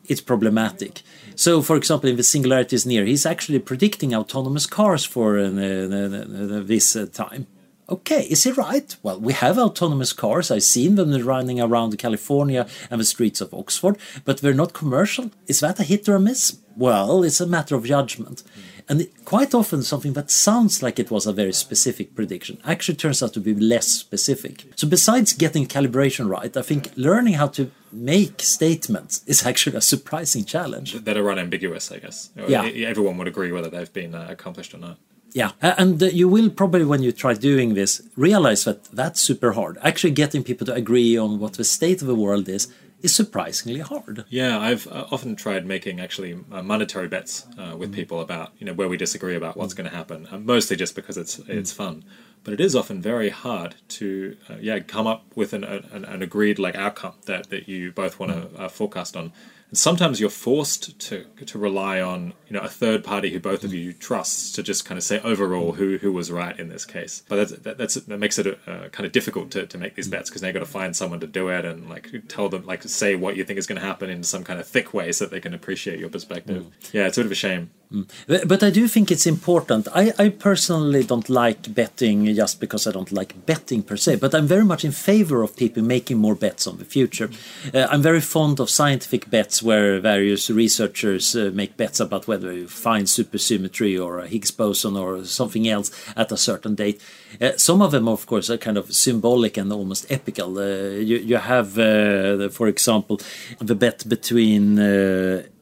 it's problematic. So, for example, in the Singularity is Near, he's actually predicting autonomous cars for uh, this uh, time. Okay, is he right? Well, we have autonomous cars. I've seen them running around California and the streets of Oxford, but they're not commercial. Is that a hit or a miss? Well, it's a matter of judgment. And quite often, something that sounds like it was a very specific prediction actually turns out to be less specific. So, besides getting calibration right, I think learning how to make statements is actually a surprising challenge. That are unambiguous, I guess. Yeah. Everyone would agree whether they've been uh, accomplished or not. Yeah, and you will probably, when you try doing this, realize that that's super hard. Actually, getting people to agree on what the state of the world is is surprisingly hard. Yeah, I've uh, often tried making actually uh, monetary bets uh, with mm. people about you know where we disagree about what's mm. going to happen, uh, mostly just because it's mm. it's fun. But it is often very hard to uh, yeah come up with an, an, an, agreed like outcome that, that you both want to mm. uh, forecast on and sometimes you're forced to to rely on you know a third party who both of you trusts to just kind of say overall who who was right in this case. But that's, that, that's that makes it uh, kind of difficult to, to make these bets because now you got to find someone to do it and like tell them like say what you think is going to happen in some kind of thick way so that they can appreciate your perspective. Mm. Yeah, it's sort of a shame. Mm. But I do think it's important. I, I personally don't like betting just because I don't like betting per se, but I'm very much in favor of people making more bets on the future. Uh, I'm very fond of scientific bets where various researchers uh, make bets about whether you find supersymmetry or a Higgs boson or something else at a certain date. Uh, some of them, of course, are kind of symbolic and almost epical. Uh, you, you have, uh, for example, the bet between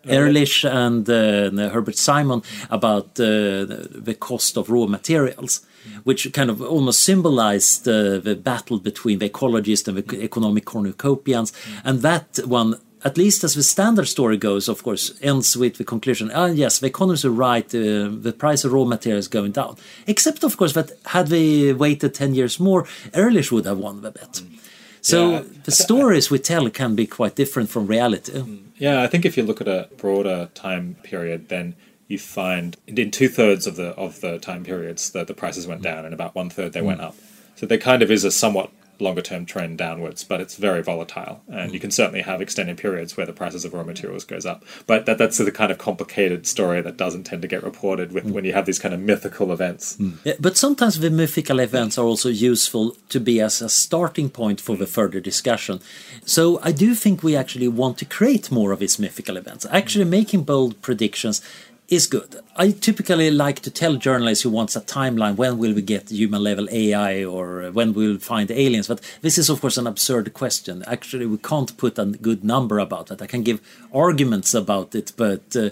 Ehrlich and Herbert Simon about the cost of raw materials, which kind of almost symbolized the battle between the ecologists and the economic cornucopians. And that one, at least as the standard story goes, of course, ends with the conclusion: ah, yes, the economists are right. Uh, the price of raw materials is going down. Except, of course, that had they waited ten years more, Ehrlich would have won the bet. Mm. So yeah. the stories we tell can be quite different from reality. Mm. Yeah, I think if you look at a broader time period, then you find in two thirds of the of the time periods that the prices went down, and about one third they mm. went up. So there kind of is a somewhat longer term trend downwards, but it's very volatile, and you hmm. can certainly have extended periods where the prices of raw materials goes up. But that, that's the kind of complicated story that doesn't tend to get reported with, hmm. when you have these kind of mythical events. Hmm. Yeah, but sometimes the mythical events are also useful to be as a starting point for the further discussion. So I do think we actually want to create more of these mythical events. Actually, making bold predictions is good. I typically like to tell journalists who wants a timeline when will we get human level AI or when we'll find aliens. But this is of course an absurd question. Actually, we can't put a good number about that. I can give arguments about it, but uh,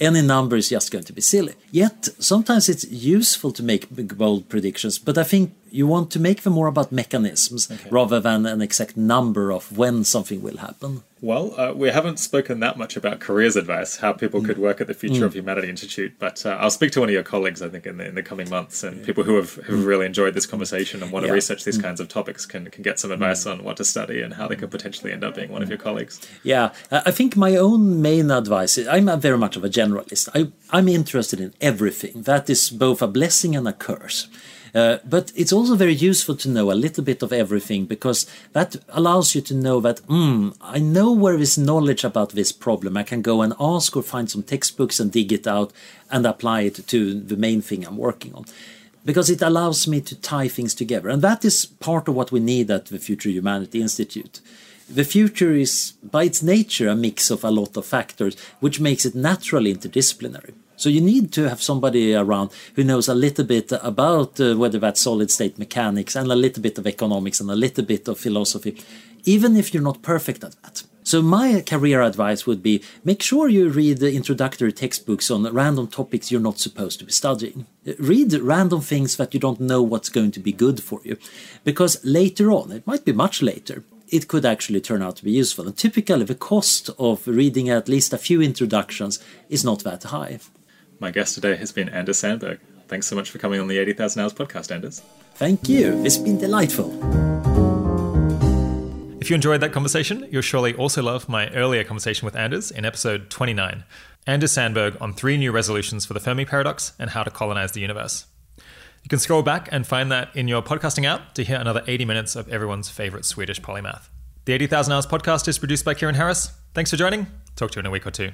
any number is just going to be silly. Yet sometimes it's useful to make bold predictions, but I think you want to make them more about mechanisms okay. rather than an exact number of when something will happen. Well, uh, we haven't spoken that much about careers advice, how people mm. could work at the Future mm. of Humanity Institute, but uh, I'll speak to one of your colleagues, I think, in the, in the coming months, and yeah. people who have, who have really enjoyed this conversation and want to research these mm. kinds of topics can, can get some advice mm. on what to study and how they could potentially end up being one of your colleagues. Yeah, I think my own main advice is I'm very much of a generalist. I, I'm interested in everything. That is both a blessing and a curse. Uh, but it's also very useful to know a little bit of everything because that allows you to know that, mm, I know where is knowledge about this problem. I can go and ask or find some textbooks and dig it out and apply it to the main thing I'm working on. Because it allows me to tie things together. And that is part of what we need at the Future Humanity Institute. The future is, by its nature, a mix of a lot of factors, which makes it naturally interdisciplinary. So you need to have somebody around who knows a little bit about uh, whether that's solid state mechanics and a little bit of economics and a little bit of philosophy, even if you're not perfect at that. So my career advice would be make sure you read the introductory textbooks on random topics you're not supposed to be studying. Read random things that you don't know what's going to be good for you. Because later on, it might be much later, it could actually turn out to be useful. And typically the cost of reading at least a few introductions is not that high. My guest today has been Anders Sandberg. Thanks so much for coming on the 80,000 Hours podcast, Anders. Thank you. It's been delightful. If you enjoyed that conversation, you'll surely also love my earlier conversation with Anders in episode 29. Anders Sandberg on three new resolutions for the Fermi paradox and how to colonize the universe. You can scroll back and find that in your podcasting app to hear another 80 minutes of everyone's favorite Swedish polymath. The 80,000 Hours podcast is produced by Kieran Harris. Thanks for joining. Talk to you in a week or two.